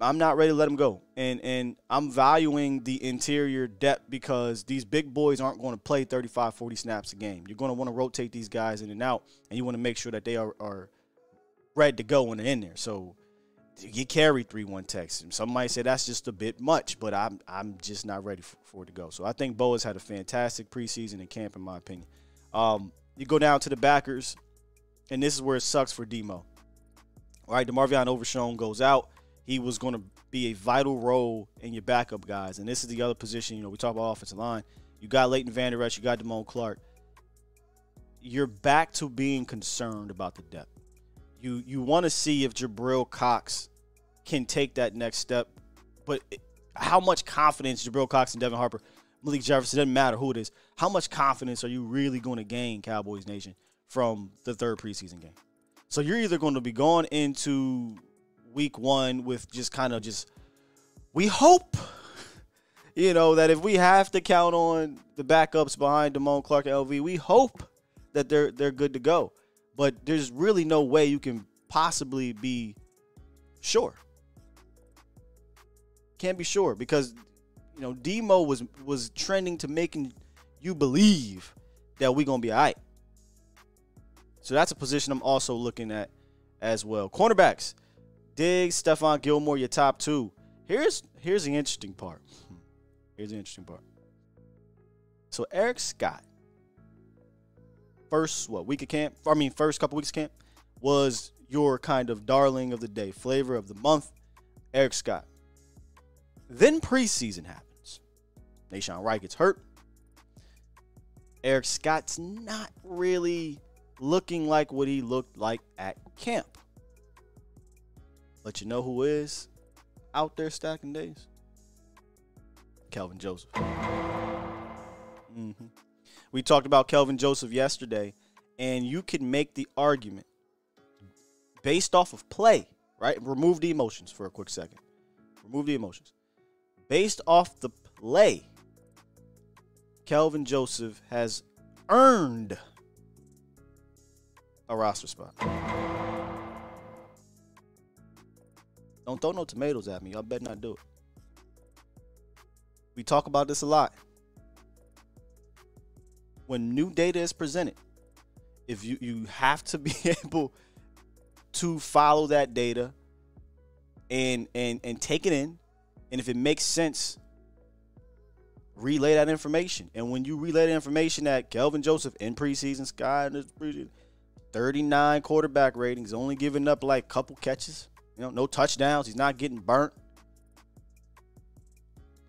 I'm not ready to let him go. And and I'm valuing the interior depth because these big boys aren't going to play 35, 40 snaps a game. You're going to want to rotate these guys in and out, and you want to make sure that they are, are ready to go when they're in there. So you carry three one techs. Some might say that's just a bit much, but I'm I'm just not ready for, for it to go. So I think Bo has had a fantastic preseason and camp, in my opinion. Um, you go down to the backers, and this is where it sucks for Demo. All right, DeMarvion Overshown goes out. He was going to be a vital role in your backup guys, and this is the other position. You know, we talk about offensive line. You got Leighton Vander Esch, you got Damone Clark. You're back to being concerned about the depth you you want to see if Jabril Cox can take that next step. But how much confidence Jabril Cox and Devin Harper, Malik Jefferson, doesn't matter who it is. How much confidence are you really going to gain, Cowboys Nation, from the third preseason game? So you're either going to be going into week one with just kind of just, we hope, *laughs* you know, that if we have to count on the backups behind Damone Clark and LV, we hope that they're they're good to go. But there's really no way you can possibly be sure. Can't be sure because you know Demo was was trending to making you believe that we're gonna be all right. So that's a position I'm also looking at as well. Cornerbacks, Diggs, Stephon Gilmore, your top two. Here's here's the interesting part. Here's the interesting part. So Eric Scott first what week of camp? I mean, first couple weeks camp was your kind of darling of the day, flavor of the month, Eric Scott. Then preseason happens. Nahshon Wright gets hurt. Eric Scott's not really looking like what he looked like at camp. But you know who is out there stacking days? Kelvin Joseph. hmm We talked about Kelvin Joseph yesterday, and you can make the argument based off of play, right? Remove the emotions for a quick second. Remove the emotions. Based off the play, Kelvin Joseph has earned a roster spot. Don't throw no tomatoes at me. Y'all better not do it. We talk about this a lot. When new data is presented, if you, you have to *laughs* be able to follow that data and and and take it in, and if it makes sense, relay that information. And when you relay the information that Kelvin Joseph in preseason, Sky in his preseason, 39 quarterback ratings, only giving up like a couple catches, you know, no touchdowns. He's not getting burnt.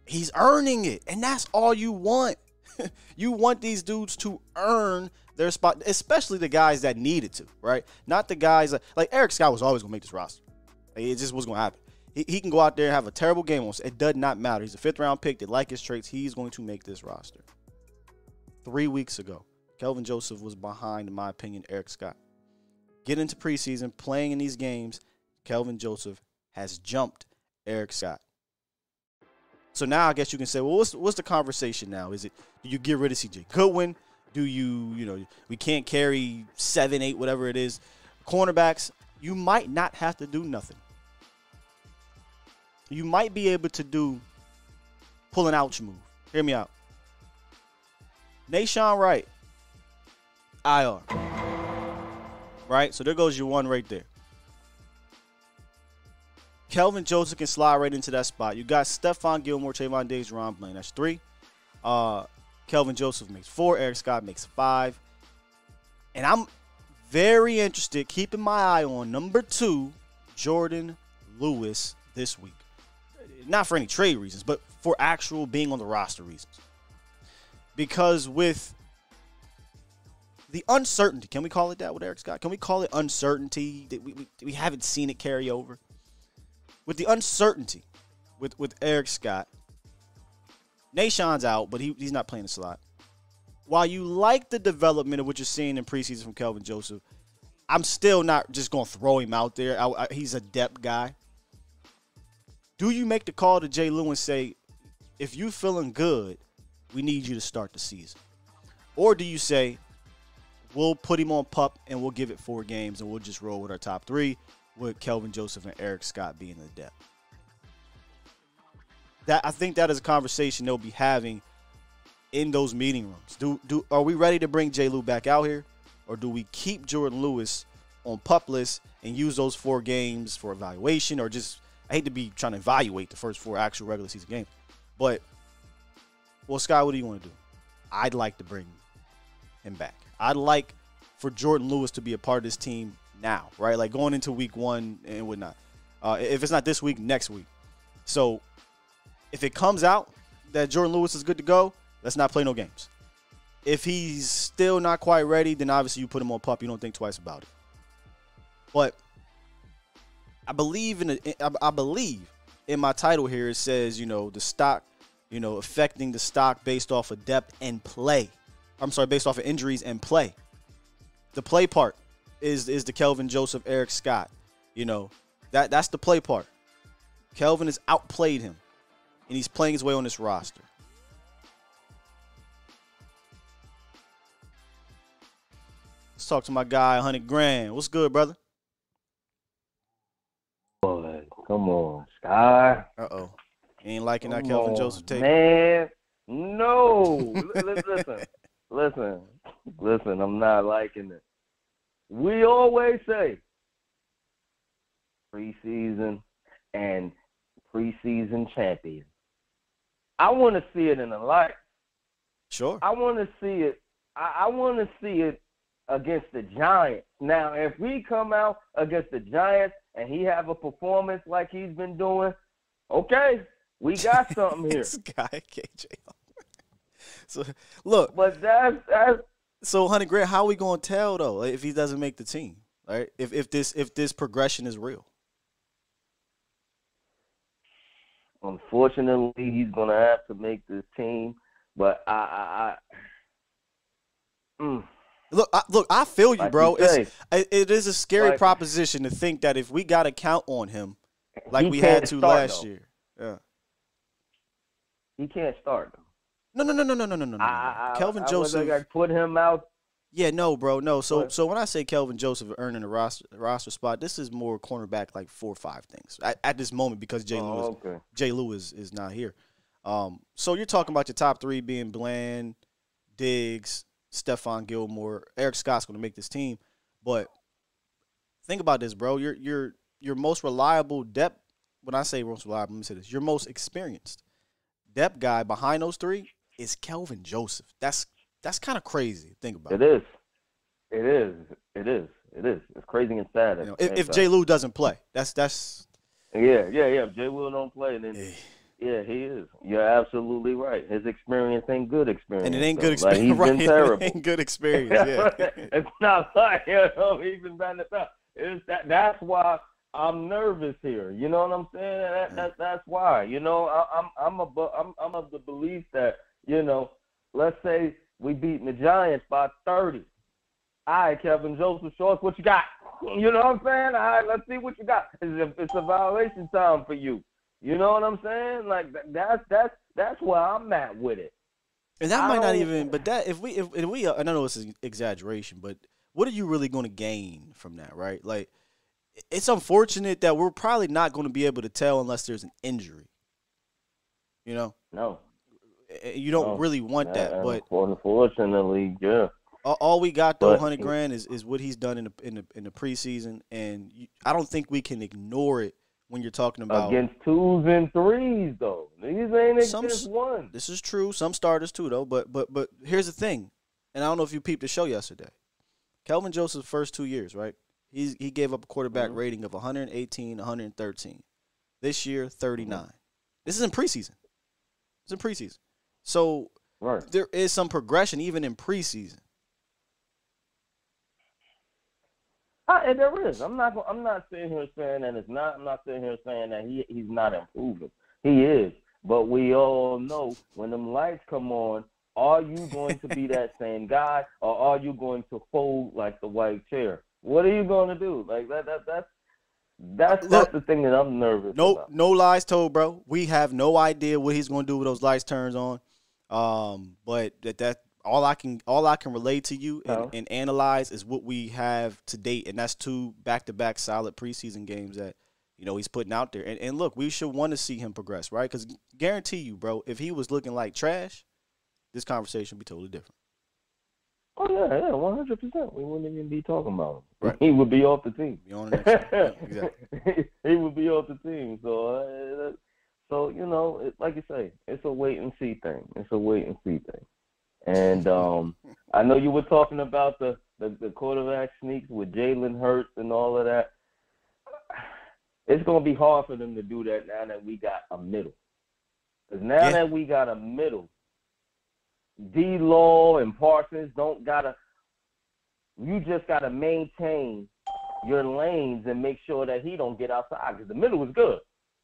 He's earning it, and that's all you want. *laughs* you want these dudes to earn their spot, especially the guys that needed to, right? Not the guys that, like Eric Scott was always gonna make this roster. Like, it just was gonna happen. He, he can go out there and have a terrible game. It does not matter. He's a fifth round pick. They like his traits. He's going to make this roster. Three weeks ago, Kelvin Joseph was behind, in my opinion, Eric Scott. Get into preseason, playing in these games, Kelvin Joseph has jumped Eric Scott. So now I guess you can say, well, what's what's the conversation now? Is it do you get rid of CJ Goodwin? Do you, you know, we can't carry seven, eight, whatever it is. Cornerbacks, you might not have to do nothing. You might be able to do pull an ouch move. Hear me out. Nahshon Wright, IR. Right? So there goes your one right there. Kelvin Joseph can slide right into that spot. You got Stephon Gilmore, Trevon Diggs, Ron Blaine. That's three. Uh, Kelvin Joseph makes four. Eric Scott makes five. And I'm very interested, keeping my eye on number two, Jordan Lewis, this week. Not for any trade reasons, but for actual being on the roster reasons. Because with the uncertainty, can we call it that with Eric Scott? Can we call it uncertainty we, we, we haven't seen it carry over? With the uncertainty with, with Eric Scott, Nahshon's out, but he, he's not playing the slot. While you like the development of what you're seeing in preseason from Kelvin Joseph, I'm still not just going to throw him out there. I, I, he's a depth guy. Do you make the call to Jay Lewis and say, if you feeling good, we need you to start the season? Or do you say, we'll put him on pup and we'll give it four games and we'll just roll with our top three with Kelvin Joseph and Eric Scott being the depth? That I think that is a conversation they'll be having in those meeting rooms. Do do are we ready to bring J. Lou back out here, or do we keep Jordan Lewis on pup list and use those four games for evaluation, or just I hate to be trying to evaluate the first four actual regular season games, but well, Scott, what do you want to do? I'd like to bring him back. I'd like for Jordan Lewis to be a part of this team now, right? Like going into week one and whatnot. Uh, if it's not this week, next week. So if it comes out that Jordan Lewis is good to go, let's not play no games. If he's still not quite ready, then obviously you put him on pup. You don't think twice about it. But I believe in it. I believe in my title here it says you know the stock, you know affecting the stock based off of depth and play. I'm sorry, based off of injuries and play. The play part is is the Kelvin Joseph, Eric Scott. You know that that's the play part. Kelvin has outplayed him and he's playing his way on this roster. Let's talk to my guy, 100 grand. What's good, brother? Boy, come on, Sky. Uh oh. Ain't liking that Kelvin on, Joseph tape. Man, no. *laughs* listen, listen, listen, I'm not liking it. We always say preseason and preseason champion. I want to see it in the light. Sure. I want to see it. I, I want to see it against the Giants. Now, if we come out against the Giants and he have a performance like he's been doing, okay, we *laughs* got something here. this guy KJ. so look, but that's that's so hundred grand. How are we gonna tell though if he doesn't make the team? Right? If if this if this progression is real. Unfortunately, he's gonna have to make this team. But I, I, I mm. Look, I, look, I feel you, Like bro. you. It's, it- is a scary Like- proposition to think that if we got to count on him like we had to start, last though. year. Yeah. he can't start. No, no, no, no, no, no, no, no. no. I, Kelvin I, I Joseph. I put him out. Yeah, no, bro, no. So, What? so when I say Kelvin Joseph earning a roster roster spot, this is more cornerback like four or five things at, at this moment because Jay Oh, Lewis, okay. Jay Lewis is not here. Um, so you're talking about your top three being Bland, Diggs, Stephon Gilmore, Eric Scott's going to make this team, but think about this, bro. Your your your most reliable depth. When I say most reliable, let me say this: your most experienced depth guy behind those three is Kelvin Joseph. That's that's kind of crazy. Think about it. It is. It is. It is. It is. It's crazy and sad. You know, if, if. Jay Lou doesn't play, that's that's Yeah, yeah, yeah. If Jay Will don't play, then yeah, he is. You're absolutely right. His experience ain't good experience. and it ain't though. good Like, experience. *laughs* he's been terrible. It ain't good experience. Yeah. *laughs* it's not like you know he's been it up. It's that. That's why I'm nervous here. You know what I'm saying? That, that that's why. You know, I, I'm I'm a I'm I'm of the belief that you know, let's say we beating the Giants by 30. All right, Kevin Joseph Shorts, what you got? You know what I'm saying? All right, let's see what you got. It's a, it's a violation time for you. You know what I'm saying? Like that's that's that's where I'm at with it. And that I might not even. But that if we if, if we I know it's an exaggeration, but what are you really going to gain from that, right? Like, it's unfortunate that we're probably not going to be able to tell unless there's an injury. You know, No. You don't No. really want that, but unfortunately, yeah. all, we got though, hundred grand, is, is what he's done in the in the in the preseason, and you, I don't think we can ignore it when you're talking about Against twos and threes, though. These ain't Some against one. This is true. Some starters too, though. But but but here's the thing, and I don't know if you peeped the show yesterday. Kelvin Joseph's first two years, right? He's he gave up a quarterback Mhm. rating of 118, 113. This year, 39. This is in preseason. It's in preseason. So Right. there is some progression even in preseason. I, and there is. I'm not. I'm not sitting here saying that it's not. I'm not sitting here saying that he he's not improving. He is. But we all know when them lights come on, are you going to be that same guy, or are you going to fold like the white chair? What are you going to do? Like that. That that's that's Look, that's the thing that I'm nervous No, about. no lies told, bro. We have no idea what he's going to do with those lights turns on. Um, but that that all I can all I can relate to you and, Oh. and analyze is what we have to date, and that's two back to back solid preseason games that you know he's putting out there. And, and look, we should want to see him progress, right? Because guarantee you, bro, if he was looking like trash, this conversation would be totally different. Oh yeah, yeah, one hundred percent. We wouldn't even be talking about him. Right. *laughs* He would be off the team. Be on the next. Yeah, exactly. *laughs* he would be off the team. So, uh, so you know, it, like you say, it's a wait and see thing. It's a wait and see thing. And um, *laughs* I know you were talking about the the, the quarterback sneaks with Jalen Hurts and all of that. *sighs* It's gonna be hard for them to do that now that we got a middle. Because now Yeah. that we got a middle, D Law and Parsons don't gotta. You just gotta maintain your lanes and make sure that he don't get outside because the middle is good.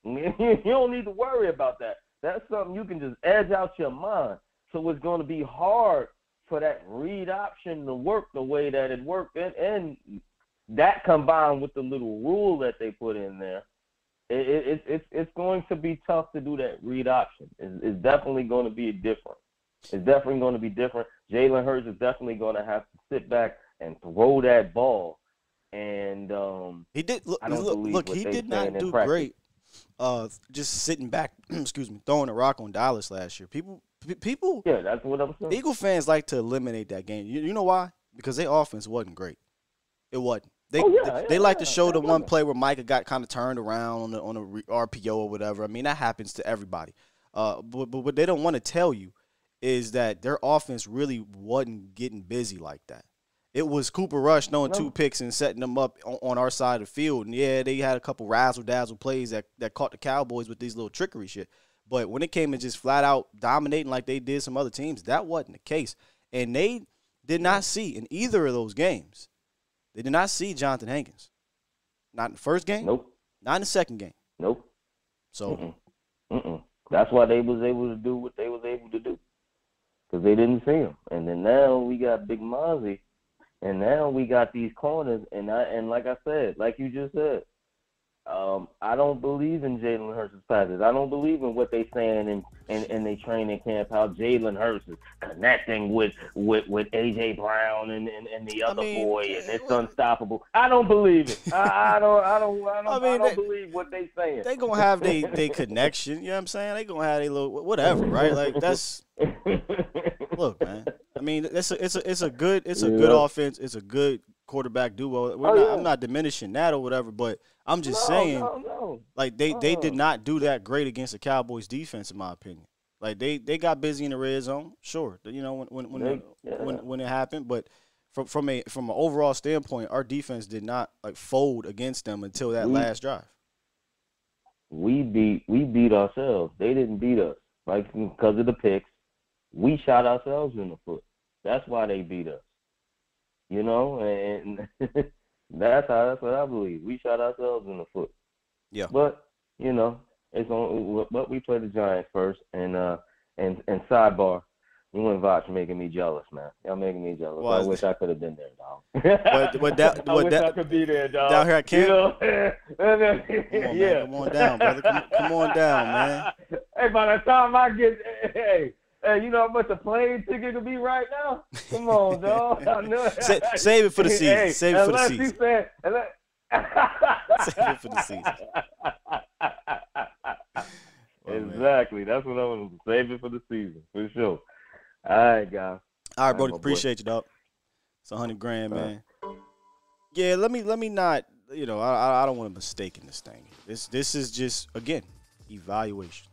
*laughs* you don't need to worry about that. That's something you can just edge out your mind. So it's going to be hard for that read option to work the way that it worked, and, and that combined with the little rule that they put in there, it, it, it, it's it's going to be tough to do that read option. It's, it's definitely going to be different. It's definitely going to be different. Jalen Hurts is definitely going to have to sit back and throw that ball. And um, He did look. I don't Look, believe look he did not do great. Uh, just sitting back. *clears throat* excuse me, throwing a rock on Dallas last year. People, pe- people. yeah, that's what I'm saying. Eagle fans like to eliminate that game. You, you know why? Because their offense wasn't great. It wasn't. They Oh, yeah, they, they yeah, like to yeah, show the one play where Micah got kind of turned around on the on a re- RPO or whatever. I mean that happens to everybody. Uh, but, but what they don't want to tell you is that their offense really wasn't getting busy like that. It was Cooper Rush throwing two picks and setting them up on, on our side of the field. And yeah, they had a couple razzle dazzle plays that, that caught the Cowboys with these little trickery shit. But when it came to just flat out dominating like they did some other teams, that wasn't the case. And they did not see in either of those games, they did not see Jonathan Hankins. Not in the first game. Nope. Not in the second game. Nope. So Mm-mm. Mm-mm. That's why they was able to do what they was able to do, because they didn't see him. And then now we got Big Mazi, and now we got these corners. And I and like I said, like you just said, um, I don't believe in Jalen Hurts' passes. I don't believe in what they're saying in in, in they training camp how Jalen Hurts is connecting with with, with AJ Brown and, and, and the other mean, boy and it's unstoppable. I don't believe it. I, I *laughs* don't I don't I don't, I mean, don't they- believe what they're saying. they gonna have they they connection. You know what I'm saying? They gonna have a little whatever, right? Like that's *laughs* look, man. I mean, it's a it's a it's a good it's a good offense. It's a good quarterback duo. We're Oh, not, yeah. I'm not diminishing that or whatever, but I'm just No, saying, no, no. like they they did Uh-uh. not do that great against the Cowboys defense, in my opinion. Like they they got busy in the red zone, sure. You know when when when They- it, when, when it happened, but. From, from a from an overall standpoint, our defense did not like fold against them until that We- last drive. we beat we beat ourselves. They didn't beat us. Like because of the picks, we shot ourselves in the foot. That's why they beat us. You know, and *laughs* that's how that's what I believe. We shot ourselves in the foot. Yeah. But you know, it's on. But we play the Giants first, and uh, and and sidebar. You and Vach making me jealous, man. Y'all making me jealous. Why I wish? I could have been there, dog. But- but that- *laughs* I wish that- I could be there, dog. down here at You know? *laughs* Come on, man. yeah. Come on down, brother. Come, come on down, man. Hey, by the time I get, hey, hey, you know how much a plane ticket could be right now? Come on, *laughs* dog. Sa- save it for the season. Hey, Save it for the season. Said, unless... *laughs* Save it for the season. *laughs* Oh, exactly. That's what I'm to save it for the season, for sure. All right, guys. All right, Brody. my boy. Appreciate you, dog. It's a hundred grand, man. Yeah, let me let me not. You know, I I- don't want to mistake in this thing. This this is just again evaluation.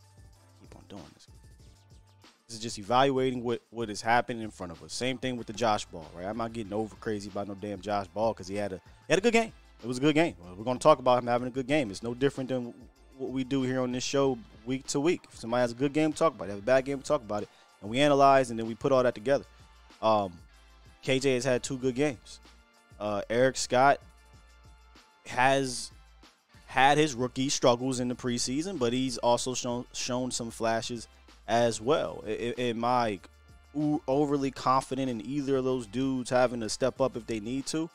Keep on doing. This is just evaluating what what is happening in front of us. Same thing with the Josh Ball, right? I'm not getting over crazy about no damn Josh Ball because he had a he had a good game. It was a good game. We're going to talk about him having a good game. It's no different than what we do here on this show week to week. If somebody has a good game, talk about it. Have a bad game, talk about it, and we analyze and then we put all that together. Um, KJ has had two good games. Uh, Eric Scott has had his rookie struggles in the preseason, but he's also shown shown some flashes as well. Am I overly confident in either of those dudes having to step up if they need to?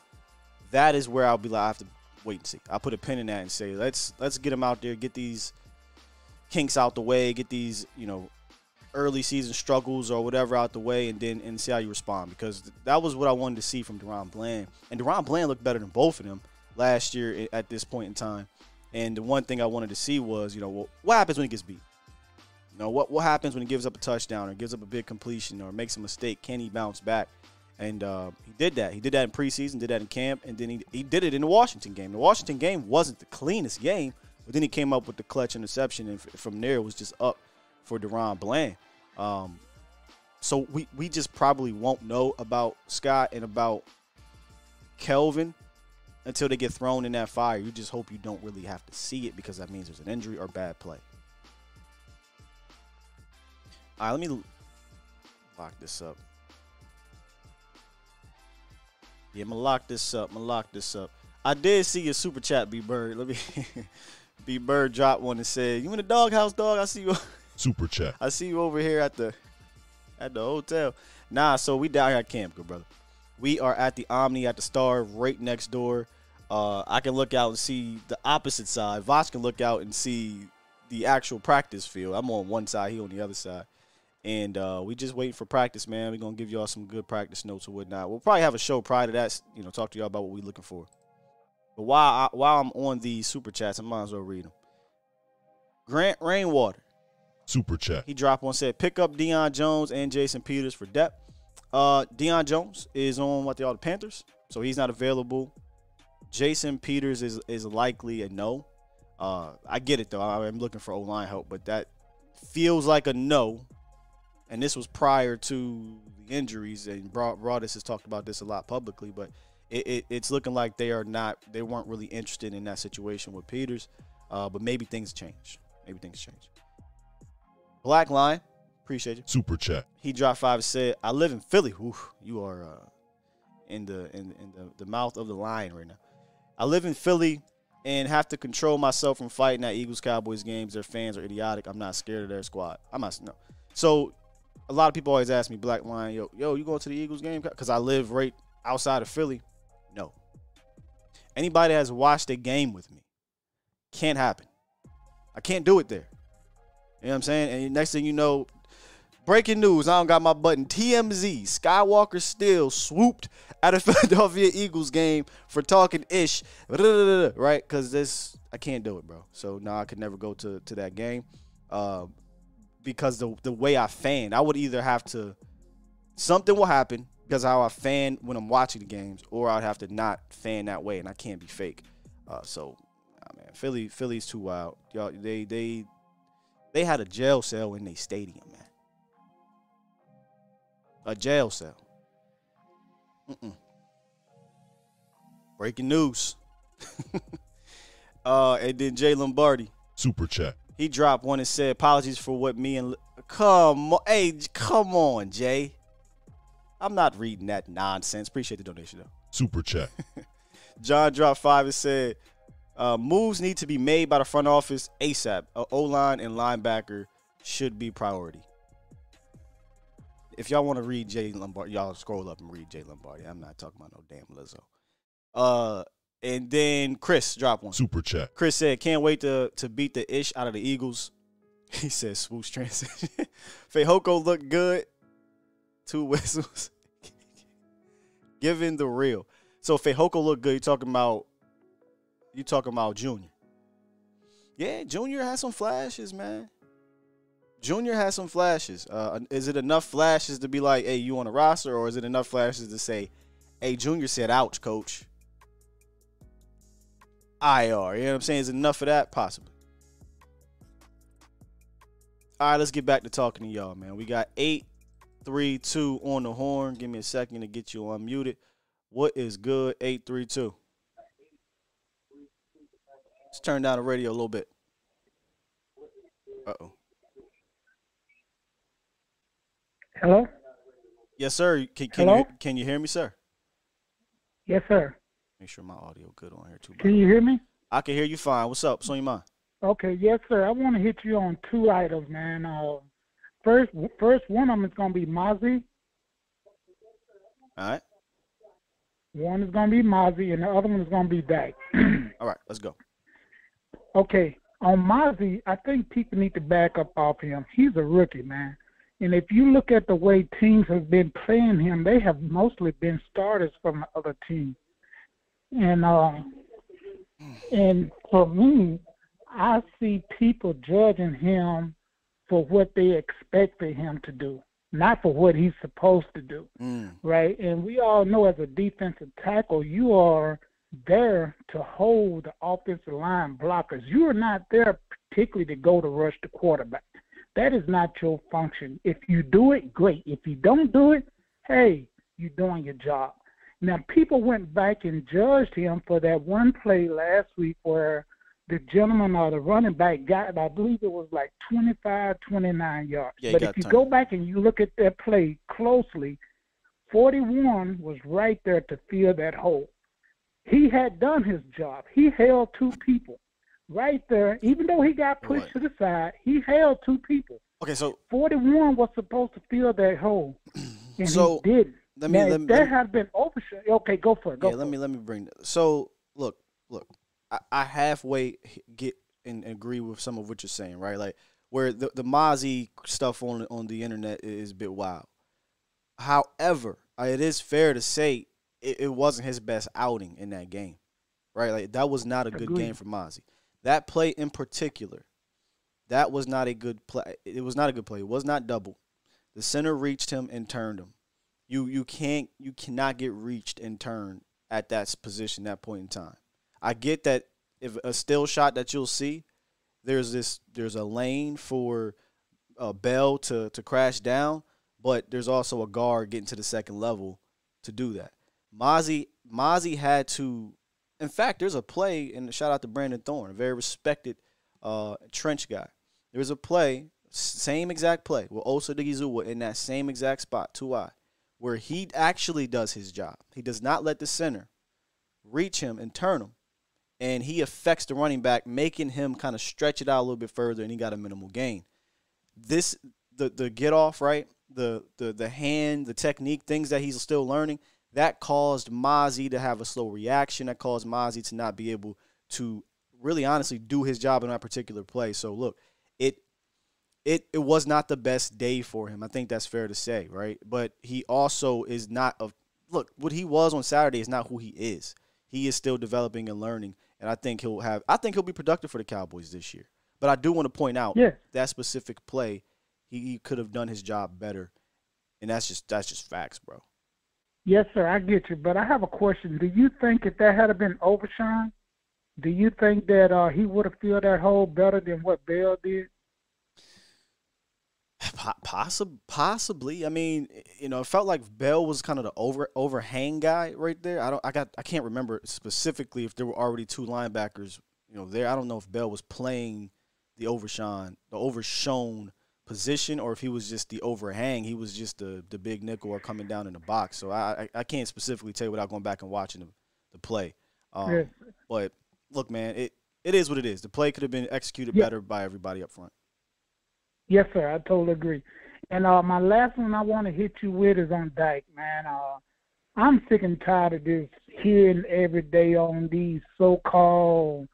That is where I'll be like, I have to wait and see. I'll put a pin in that and say, let's let's get them out there, get these kinks out the way, get these you know early season struggles or whatever out the way, and then and see how you respond. Because that was what I wanted to see from DaRon Bland, and DaRon Bland looked better than both of them last year at this point in time. And the one thing I wanted to see was, you know, what, what happens when he gets beat? Know, what what happens when he gives up a touchdown or gives up a big completion or makes a mistake? Can he bounce back? And uh, he did that. He did that in preseason, did that in camp, and then he, he did it in the Washington game. The Washington game wasn't the cleanest game, but then he came up with the clutch interception, and from there it was just up for DaRon Bland. Um, so we, we just probably won't know about Scott and about Kelvin until they get thrown in that fire. You just hope you don't really have to see it because that means there's an injury or bad play. All right, let me lock this up. Yeah, I'm gonna lock this up. I'm gonna lock this up. I did see your super chat, B Bird. Let me *laughs* B Bird drop one and said, "You in the doghouse, dog? I see you. *laughs* Super chat. I see you over here at the at the hotel. Nah, so we down here at camp, good brother. We are at the Omni at the Star, right next door. Uh, I can look out and see the opposite side. Vach can look out and see the actual practice field. I'm on one side, he on the other side. And uh, we just waiting for practice, man. We're gonna give y'all some good practice notes or whatnot. We'll probably have a show prior to that, you know, talk to y'all about what we're looking for. But while I, while I'm on the super chats, I might as well read them. Grant Rainwater. Super chat. He dropped one said pick up Deion Jones and Jason Peters for depth. Uh, Deion Jones is on what they are the Panthers, so he's not available. Jason Peters is is likely a no. Uh, I get it though. I, am looking for O line help, but that feels like a no and this was prior to the injuries, and Broad, Broaddus has talked about this a lot publicly, but it, it, it's looking like they are not, they weren't really interested in that situation with Peters, uh, but maybe things change. Maybe things change. Black Lion, appreciate you. Super chat. He dropped five and said, "I live in Philly. Oof, you are uh, in the in, in the, the mouth of the lion right now. I live in Philly and have to control myself from fighting at Eagles Cowboys games. Their fans are idiotic. I'm not scared of their squad. I'm not no. So a lot of people always ask me, Black Lion, yo, yo, you going to the Eagles game? Because I live right outside of Philly. No. Anybody that has watched a game with me can't happen. I can't do it there. You know what I'm saying? And next thing you know, breaking news. I don't got my button. TMZ. Skywalker still swooped at a *laughs* Philadelphia Eagles game for talking ish. *laughs* Right? Because this, I can't do it, bro. So now I could never go to, to that game. Uh, because the the way I fan, I would either have to something will happen because how I fan when I'm watching the games, or I'd have to not fan that way, and I can't be fake. Uh, so, man, Philly, Philly's too wild. Y'all, they they they had a jail cell in their stadium, man. A jail cell. Mm-mm. Breaking news. *laughs* uh, and then Jay Lombardi. Super chat. He dropped one and said, "Apologies for what me and come on, hey, come on, Jay. I'm not reading that nonsense. Appreciate the donation though. Super chat. *laughs* John dropped five and said, uh, "Moves need to be made by the front office ASAP. A O line and linebacker should be priority." If y'all want to read Jay Lombardi, y'all scroll up and read Jay Lombardi. I'm not talking about no damn Lizzo. Uh, and then Chris dropped one. Super chat. Chris said, "Can't wait to to beat the ish out of the Eagles." *laughs* He said, "Swoosh transition." *laughs* Fehoko looked good. Two *laughs* whistles. Given the real. So Fehoko looked good. You talking about? You talking about Junior? Yeah, Junior has some flashes, man. Junior has some flashes. Uh, is it enough flashes to be like, "Hey, you on a roster," or is it enough flashes to say, "Hey, Junior said, ouch, coach." IR. You know what I'm saying? Is enough of that? Possibly. All right, let's get back to talking to y'all, man. We got eight, three, two on the horn. Give me a second to get you unmuted. What is good? Eight, three, two. Let's turn down the radio a little bit. Uh oh. Hello. Yes, sir. Can, can Hello? you can you hear me, sir? Yes, sir. Make sure my audio good on here too. Can you hear me? I can hear you fine. What's up? What's on your mind? Okay, yes, sir. I want to hit you on two items, man. Uh, first, first one of them is going to be Mazi. All right. One is going to be Mazi, and the other one is going to be Dak. *clears throat* All right. Let's go. okay, on Mazi, I think people need to back up off him. He's a rookie, man. And if you look at the way teams have been playing him, they have mostly been starters from the other team. And uh, and for me, I see people judging him for what they expected him to do, not for what he's supposed to do, Mm. right? And we all know as a defensive tackle, you are there to hold the offensive line blockers. You are not there particularly to go to rush the quarterback. That is not your function. If you do it, great. If you don't do it, hey, you're doing your job. Now, people went back and judged him for that one play last week where the gentleman or the running back got, I believe it was like 25, 29 yards. Yeah, but if you turned. go back and you look at that play closely, 41 was right there to fill that hole. He had done his job. He held two people right there. Even though he got pushed to the side, he held two people. Okay, so 41 was supposed to fill that hole, *clears throat* and So, he didn't. Let me- now, let me- that let me- had been overshot. Okay, go for it. Go yeah, let it. me let me bring that. So look, look, I, I halfway get and agree with some of what you're saying, right? Like where the the Mazi stuff on on the internet is a bit wild. However, uh, it is fair to say it, it wasn't his best outing in that game, right? Like that was not a good Agreed. game for Mazi. That play in particular, that was not a good play. It was not a good play. It was not double. The center reached him and turned him. You you can't you cannot get reached and turned at that position that point in time. I get that if a still shot that you'll see, there's this there's a lane for a Bell to to crash down, but there's also a guard getting to the second level to do that. Mazi Mazi had to. In fact, there's a play, and shout out to Brandon Thorn, a very respected uh, trench guy. There's a play, same exact play, with Osa Odighizuwa in that same exact spot, two eye, where he actually does his job. He does not let the center reach him and turn him, and he affects the running back, making him kind of stretch it out a little bit further, and he got a minimal gain. This the the get off right, the the the hand, the technique, things that he's still learning. That caused Mazi to have a slow reaction. That caused Mazi to not be able to really honestly do his job in that particular play. So look, it it was not the best day for him. I think that's fair to say, right? But he also is not a look, what he was on Saturday is not who he is. He is still developing and learning. And I think he'll have I think he'll be productive for the Cowboys this year. But I do want to point out Yeah. that specific play, he, he could have done his job better. And that's just that's just facts, bro. Yes, sir, I get you. But I have a question. Do you think if that had been Overshown, do you think that uh, he would have filled that hole better than what Bell did? Po- Possib- possibly. I mean, you know, it felt like Bell was kind of the over overhang guy right there. I don't. I got. I can't remember specifically if there were already two linebackers. You know, there. I don't know if Bell was playing the overshown, the overshown position, or if he was just the overhang. He was just the the big nickel or coming down in the box. So I I, I can't specifically tell you without going back and watching the, the play. Um, Yes. But look, man, it it is what it is. The play could have been executed Yeah. better by everybody up front. Yes, sir. I totally agree. And uh, my last one I want to hit you with is on Dak, man. Uh, I'm sick and tired of this hearing every day on these so-called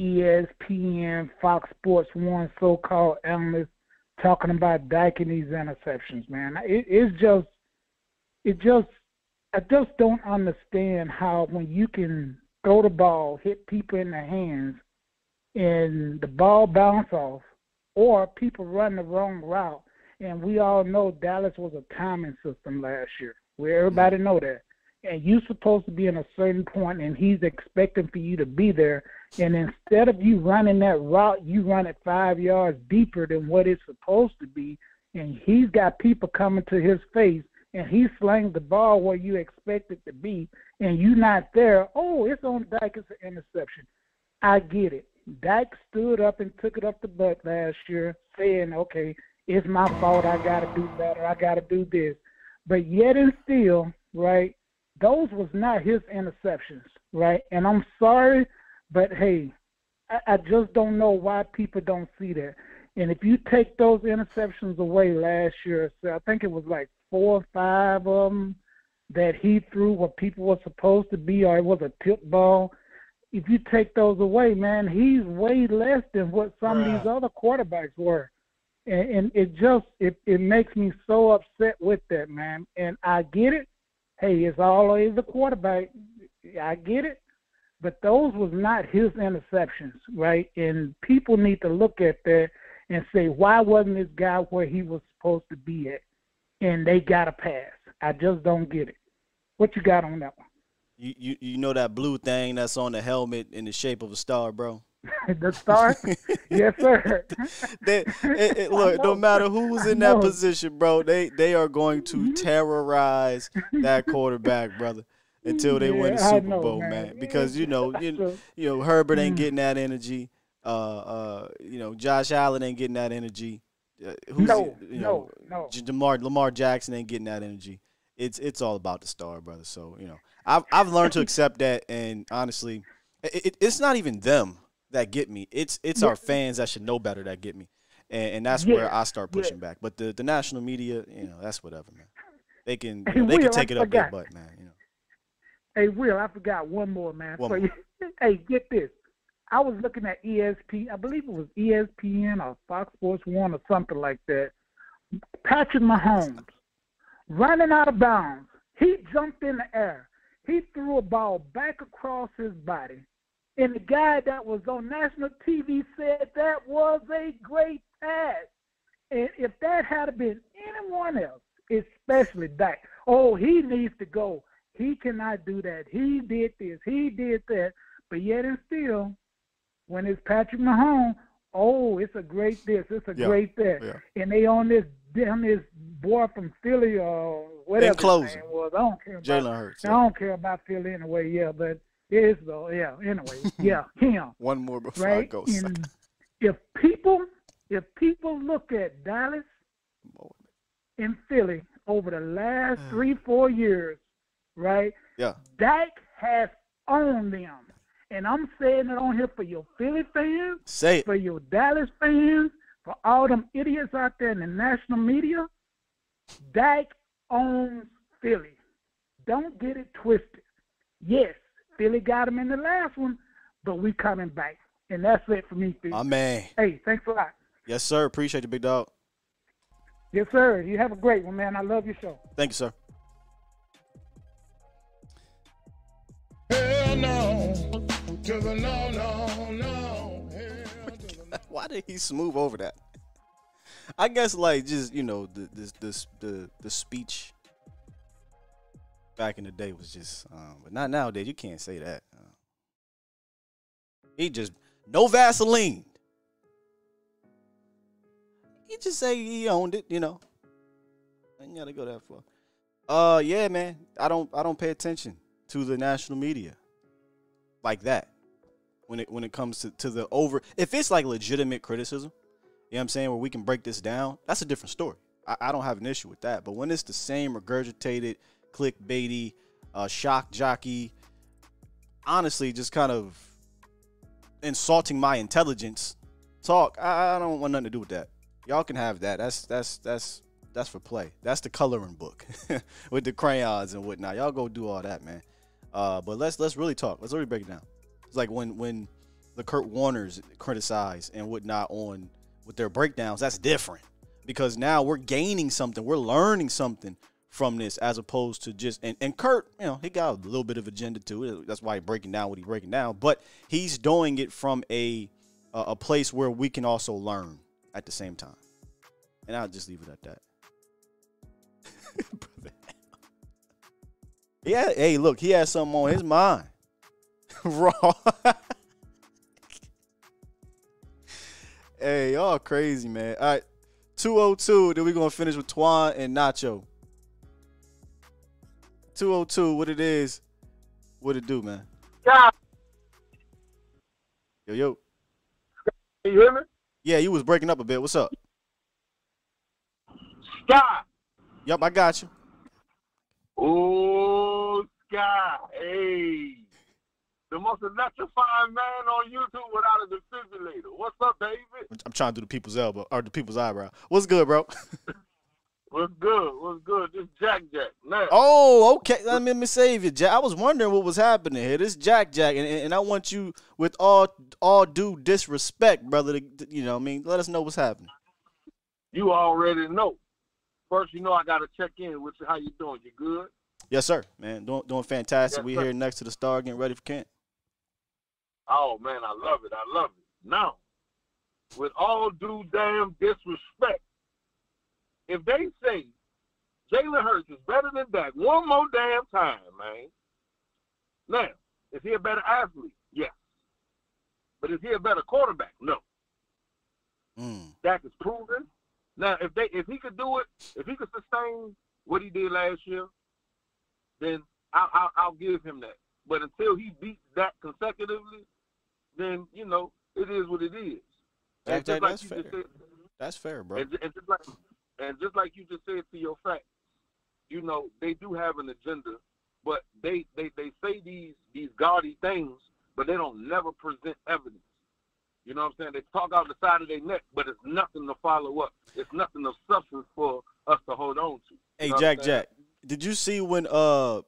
ESPN, Fox Sports One so-called analysts talking about Dak and these interceptions, man. It, it's just, it just, I just don't understand how when you can throw the ball, hit people in the hands, and the ball bounce off, or people run the wrong route. And we all know Dallas was a timing system last year. We everybody mm-hmm. know that. And you're supposed to be in a certain point, and he's expecting for you to be there. And instead of you running that route, you run it five yards deeper than what it's supposed to be. And he's got people coming to his face, and he slings the ball where you expect it to be, and you're not there. Oh, it's on Dak. It's an interception. I get it. Dak stood up and took it up the butt last year, saying, okay, it's my fault. I got to do better. I got to do this. But yet and still, right, those was not his interceptions, right? And I'm sorry, but hey, I, I just don't know why people don't see that. And if you take those interceptions away last year, so I think it was like four or five of them that he threw where people were supposed to be, or it was a tip ball if you take those away, man, he's way less than what some of these other quarterbacks were. And, and it just it, it makes me so upset with that, man. And I get it. Hey, it's always the quarterback. I get it. But those was not his interceptions, right? And people need to look at that and say, why wasn't this guy where he was supposed to be at? And they got a pass. I just don't get it. What you got on that one? You, you you know that blue thing that's on the helmet in the shape of a star, bro. *laughs* the star? *laughs* yes, sir. *laughs* They, it, it- look, no matter who's in that position, bro, they they are going to terrorize that quarterback, brother, until they win the Super know, Bowl, man. man. Because you know, you, you know, Herbert ain't Mm. getting that energy. Uh, uh, you know, Josh Allen ain't getting that energy. Uh, who's No, you know, no, no. Lamar Lamar Jackson ain't getting that energy. It's it's all about the star, brother. So you know, I've I've learned to accept that, and honestly, it, it, it's not even them that get me. It's it's Yeah. our fans that should know better that get me, and, and that's Yeah, where I start pushing yeah. back. But the, the national media, you know, that's whatever, man. They can Hey, they Will, can I take it up their butt, man. You know. Hey, Will, I forgot one more, man. One So more. *laughs* hey, get this. I was looking at ESP. I believe it was ESPN or Fox Sports One or something like that. Patrick Mahomes running out of bounds. He jumped in the air. He threw a ball back across his body. And the guy that was on national TV said that was a great pass. And if that had been anyone else, especially Dak, oh, he needs to go. He cannot do that. He did this. He did that. But yet and still, when it's Patrick Mahomes, oh, it's a great this, it's a Yeah, great that, yeah. and they on this damn this boy from Philly or whatever his closing. name was. I don't care about Jalen Hurts. I don't care about Philly anyway. Yeah, but it is though. Yeah. Anyway, *laughs* yeah, him. One more before I go. And if people, if people look at Dallas and Philly over the last mm. three, four years, right? Yeah. Dak has owned them. And I'm saying it on here for your Philly fans, Say it. for your Dallas fans, for all them idiots out there in the national media. Dak owns Philly. Don't get it twisted. Yes, Philly got him in the last one, but we coming back. And that's it for me, Philly. My man. Hey, thanks a lot. Yes, sir. Appreciate you, big dog. Yes, sir. You have a great one, man. I love your show. Thank you, sir. Hell no. To the no, no, no. *laughs* Why did he smooth over that? I guess like just you know the the the the, speech back in the day was just, um, but not nowadays. You can't say that. Uh, he just no Vaseline. He just say he owned it, you know. Ain't gotta go that far. Uh, yeah, man. I don't I don't pay attention to the national media like that when it when it comes to, to the over if it's like legitimate criticism you know what i'm saying? Where we can break this down that's a different story. I, I don't have an issue with that. But when it's the same regurgitated clickbaity uh, shock jockey honestly just kind of insulting my intelligence talk I, I don't want nothing to do with that. Y'all can have that. That's that's that's that's for play. That's the coloring book *laughs* with the crayons and whatnot. Y'all go do all that man. Uh, but let's let's really talk. Let's really break it down. It's like when when the Kurt Warners criticize and whatnot on with their breakdowns. That's different because now we're gaining something. We're learning something from this as opposed to just and, and Kurt, you know, he got a little bit of agenda to it. That's why he's breaking down what he's breaking down. But he's doing it from a a, place where we can also learn at the same time. And I'll just leave it at that. *laughs* yeah, hey, look, he has something on his mind. *laughs* Raw. *laughs* hey, y'all crazy, man. All right. 202, then we're gonna finish with Twan and Nacho. 202, what it is, what it do, man. Yeah. Yo, yo. You hear me? Yeah, you was breaking up a bit. What's up? Sky. Yup, I got you. Oh, Sky. Hey. The most electrifying man on YouTube without a defibrillator. What's up, David? I'm trying to do the people's elbow or the people's eyebrow. What's good, bro? *laughs* What's good? What's good? This Jack Jack. Now, Oh, okay. Let me, let me save you, Jack. I was wondering what was happening here. This Jack Jack, and, and I want you, with all all due disrespect, brother, to, you know, I mean, let us know what's happening. you already know. First, you know I got to check in with you. How you doing? You good? Yes, sir, man. Doing doing fantastic. Yes, we sir. here next to the star, getting ready for camp. Oh, man, I love it. I love it. Now, with all due damn disrespect, if they say Jalen Hurts is better than Dak one more damn time, man. Now, is he a better athlete? Yes. But is he a better quarterback? No. Mm. Dak is proven. Now, if they if he could do it, if he could sustain what he did last year, then I'll, I'll, I'll give him that. But until he beats that consecutively, then you know it is what it is. And just like that's fair. said, That's fair, bro. and, and just like and just like you just said to your fact, you know they do have an agenda, but they they, they say these these gaudy things, but they don't never present evidence. You know what I'm saying? They talk out the side of their neck, but it's nothing to follow up. It's nothing of substance for us to hold on to. Hey, You know what Jack Jack, did you see when uh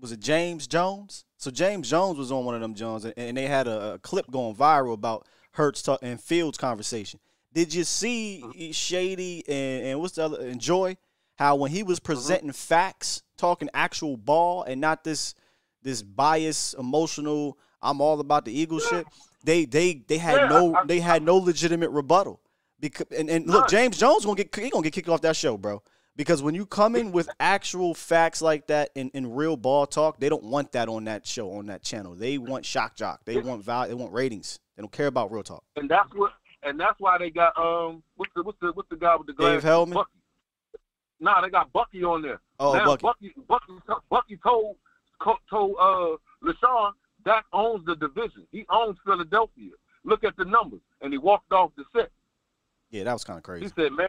was it James Jones? So James Jones was on one of them Jones, and, and they had a, a clip going viral about Hurts talk, and Fields conversation. Did you see mm-hmm. Shady and, and what's the other and Joy? How when he was mm-hmm. presenting facts, talking actual ball, and not this this bias, emotional. I'm all about the Eagles shit. They they they had Yeah, no I- they had no legitimate rebuttal. Because and, and look, James Jones gonna get he gonna get kicked off that show, bro. Because when you come in with actual facts like that in, in real ball talk, they don't want that on that show on that channel. They want shock jock. They want val. They want ratings. They don't care about real talk. and that's what and that's why they got um what's the what's the what's the guy with the Dave glasses? Hellman? Bucky. Nah, they got Bucky on there. Oh, now, Bucky. Bucky. Bucky. Bucky told told uh LaShawn Dak owns the division. He owns Philadelphia. Look at the numbers, and he walked off the set. Yeah, that was kind of crazy. He said, man,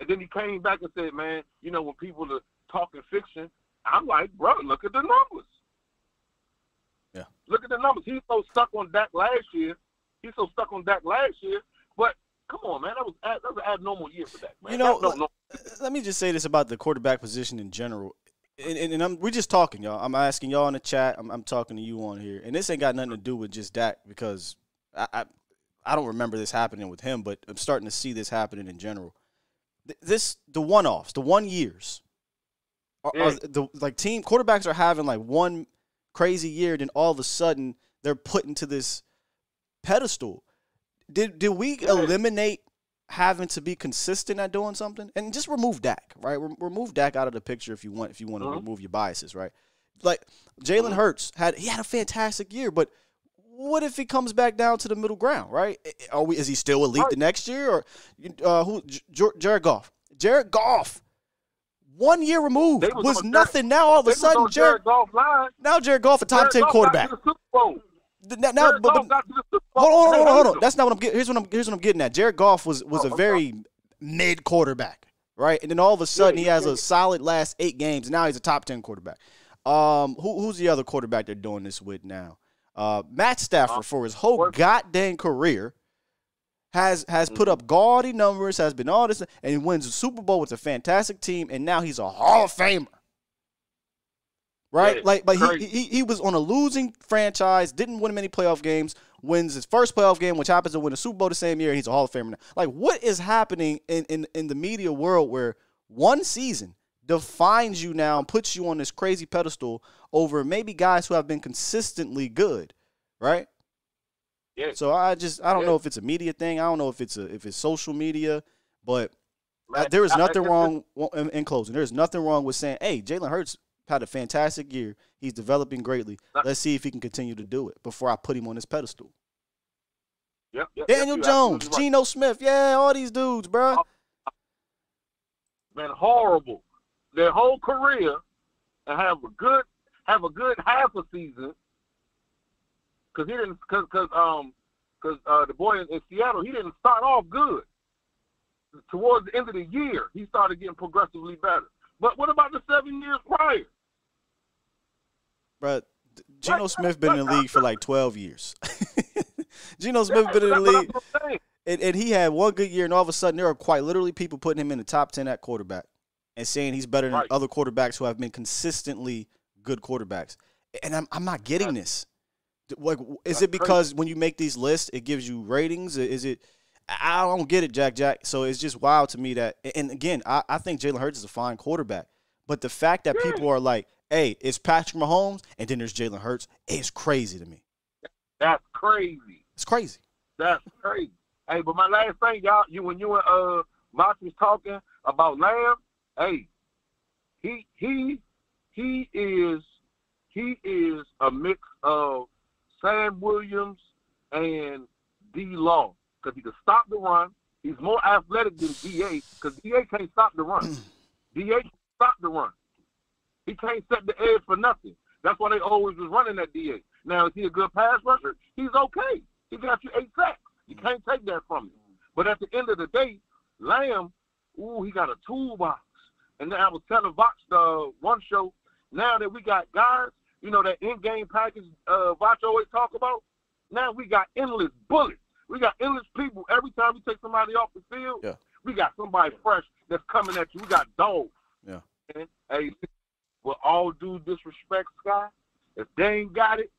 and then he came back and said, man, you know when people are talking fiction, I'm like, bro, look at the numbers. Yeah. Look at the numbers. He's so stuck on Dak last year. He's so stuck on Dak last year. But come on, man, that was that was an abnormal year for Dak. Man. You know, let, let me just say this about the quarterback position in general. And, and, and I'm, we're just talking, y'all. I'm asking y'all in the chat. I'm, I'm talking to you on here. And this ain't got nothing to do with just Dak because I, I, I don't remember this happening with him, but I'm starting to see this happening in general. Th- This the one offs, the one years. Are, are the like team quarterbacks are having like one crazy year, then all of a sudden they're put into this pedestal. Did did we eliminate having to be consistent at doing something? And just remove Dak, right? Rem- Remove Dak out of the picture if you want if you want to Uh-huh. remove your biases, right? Like Jalen Hurts had he had a fantastic year, but what if he comes back down to the middle ground, right? Are we is he still elite the next year or uh, who J- Jared Goff? Jared Goff one year removed was was, on Jared- nothing. Now all of a sudden Jared, Jared Goff line. now Jared Goff a top Jared ten Goff quarterback. Got to the Super Bowl. Now, now but, but got to the Super Bowl. hold on, hold on, hold on, hold on. That's not what I'm. getting. Here's what I'm. Here's what I'm getting at. Jared Goff was was a very mid quarterback, right? And then all of a sudden he has a solid last eight games. Now he's a top ten quarterback. Um, who, who's the other quarterback they're doing this with now? Uh, Matt Stafford for his whole goddamn career has has put up gaudy numbers, has been all this, and he wins the Super Bowl with a fantastic team, and now he's a Hall of Famer. Right? Like but he, he he was on a losing franchise, didn't win many playoff games, wins his first playoff game, which happens to win a Super Bowl the same year, and he's a Hall of Famer now. Like what is happening in, in, in the media world where one season defines you now and puts you on this crazy pedestal over maybe guys who have been consistently good, right? Yeah. So I just I don't Yeah. know if it's a media thing. I don't know if it's a if it's social media, but Man, there is I- I- nothing wrong in, in closing. There is nothing wrong with saying, "Hey, Jalen Hurts had a fantastic year. He's developing greatly. Let's see if he can continue to do it before I put him on this pedestal." Yep, yep, Daniel yep, Jones, right. Geno Smith, yeah, all these dudes, bro. been horrible their whole career and have a good have a good half a season because he didn't because because um because uh, the boy in, in Seattle he didn't start off good. Towards the end of the year, he started getting progressively better. But what about the seven years prior? But Geno Smith been in the league for like twelve years. *laughs* Geno Smith been in the league, and, and he had one good year, and all of a sudden there are quite literally people putting him in the top ten at quarterback and saying he's better than Right. other quarterbacks who have been consistently good quarterbacks. And I'm I'm not getting this. Like, is it because when you make these lists, it gives you ratings? Is it? I don't get it, Jack. Jack. So it's just wild to me that. And again, I, I think Jalen Hurts is a fine quarterback, but the fact that people are like, "Hey, it's Patrick Mahomes," and then there's Jalen Hurts, it's crazy to me. That's crazy. It's crazy. That's crazy. Hey, but my last thing, y'all, you when you and uh Mox was talking about Land, hey, he he he is he is a mix of Sam Williams and D Law because he can stop the run. He's more athletic than Da because Da can't stop the run. *clears throat* Da can stop the run. He can't set the edge for nothing. That's why they always was running that DA. Now, is he a good pass rusher? He's okay. He got you eight sacks. You can't take that from him. But at the end of the day, Land, ooh, he got a toolbox. And then I was telling Vox the one show, now that we got guys, you know, that in-game package uh, Vox always talk about, now we got endless bullets. We got endless people. Every time we take somebody off the field, Yeah. we got somebody fresh that's coming at you. We got dogs. Yeah. And, hey, with all due disrespect, Scott, if they ain't got it,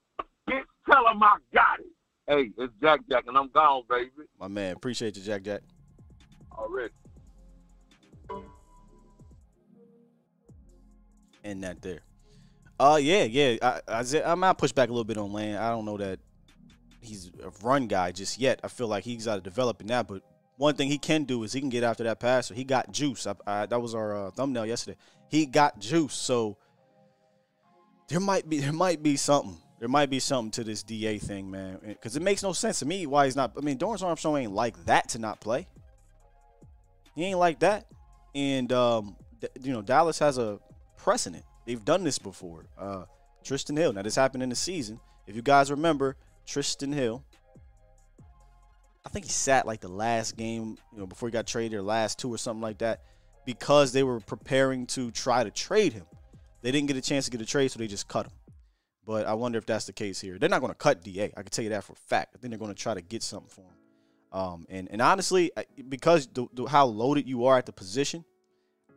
bitch, tell them I got it. Hey, it's Jack Jack, and I'm gone, baby. My man, appreciate you, Jack. Jack. Already. And that there. Uh, yeah, yeah. I, I, I might push back a little bit on Land. I don't know that he's a run guy just yet. I feel like he's got to develop in that. But one thing he can do is he can get after that passer. He got juice. I, I, that was our uh, thumbnail yesterday. He got juice. So there might be there might be something There might be something to this DA thing, man, because it makes no sense to me why he's not. I mean, Dorance Armstrong ain't like that to not play. He ain't like that, and um, you know Dallas has a precedent. They've done this before. Uh, Trysten Hill. Now this happened in the season. If you guys remember, Trysten Hill. I think he sat like the last game, you know, before he got traded, or last two or something like that, because they were preparing to try to trade him. They didn't get a chance to get a trade, so they just cut him. But I wonder if that's the case here. They're not going to cut Da. I can tell you that for a fact. I think they're going to try to get something for him. Um, and and honestly, because the, the, how loaded you are at the position,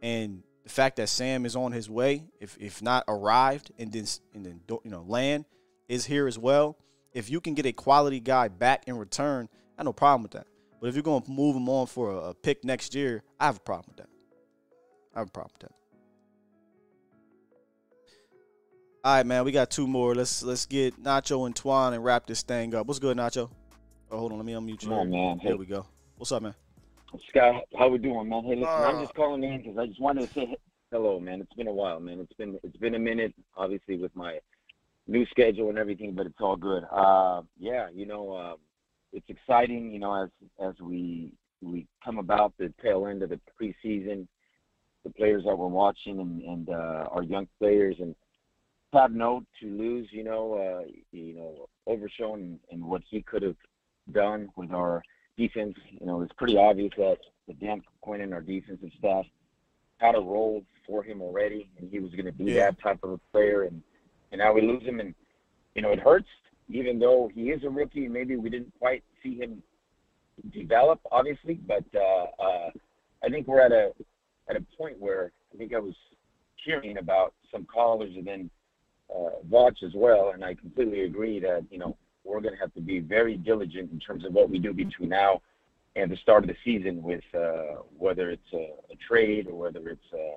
and the fact that Sam is on his way, if if not arrived, and then and then you know Land is here as well. If you can get a quality guy back in return, I have no problem with that. But if you're going to move him on for a, a pick next year, I have a problem with that. I have a problem with that. All right, man. We got two more. Let's let's get Nacho and Twan and wrap this thing up. What's good, Nacho? Oh, hold on. Let me unmute you. On, man. There Hey. we go. What's up, man? Scott, how we doing, man? Hey, listen, I'm Uh, just calling in because I just wanted to say hello, man. It's been a while, man. It's been it's been a minute, obviously, with my new schedule and everything, but it's all good. Uh, yeah, you know, uh, it's exciting, you know, as as we we come about the tail end of the preseason, the players that we're watching and and uh, our young players and sad note to lose, you know, uh, you know, Overshown and what he could have done with our defense. You know, it's pretty obvious that the Dan Quinn and our defensive staff had a role for him already, and he was going to be Yeah. that type of a player. And and now we lose him, and you know, it hurts. Even though he is a rookie, maybe we didn't quite see him develop, obviously. But uh, uh, I think we're at a at a point where I think I was hearing about some callers and then uh, Vach as well, and I completely agree that you know we're going to have to be very diligent in terms of what we do between now and the start of the season, with uh, whether it's a, a trade or whether it's uh,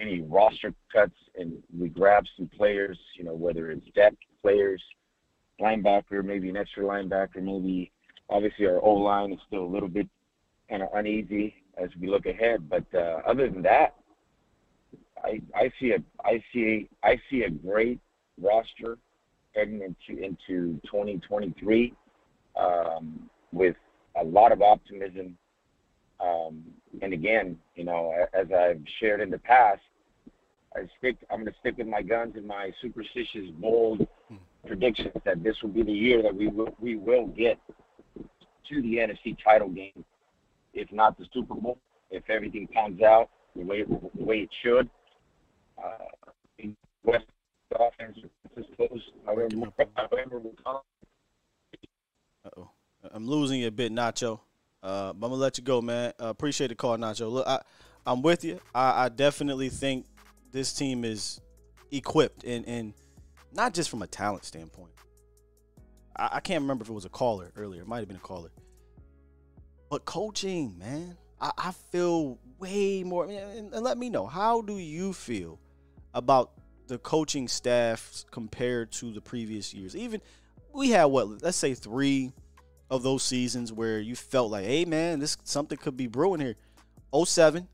any roster cuts, and we grab some players, you know, whether it's depth players, linebacker, maybe an extra linebacker, maybe obviously our O line is still a little bit kind of uneasy as we look ahead, but uh, other than that, I, I see a I see I see a great roster heading into into 2023 um, with a lot of optimism. Um, and again, you know, as I've shared in the past, I stick. I'm going to stick with my guns and my superstitious, bold predictions that this will be the year that we will we will get to the NFC title game, if not the Super Bowl, if everything pans out the way the way it should. Uh, in West offense is close, however, however Uh-oh. I'm losing you a bit, Nacho. Uh, but I'm gonna let you go, man. Uh, appreciate the call, Nacho. Look, I, I'm with you. I, I definitely think this team is equipped, and and not just from a talent standpoint. I, I can't remember if it was a caller earlier. It might have been a caller. But coaching, man, I, I feel way more. And, and let me know how do you feel about the coaching staff compared to the previous years? Even we had what let's say three of those seasons where you felt like, hey man, this something could be brewing here. 07,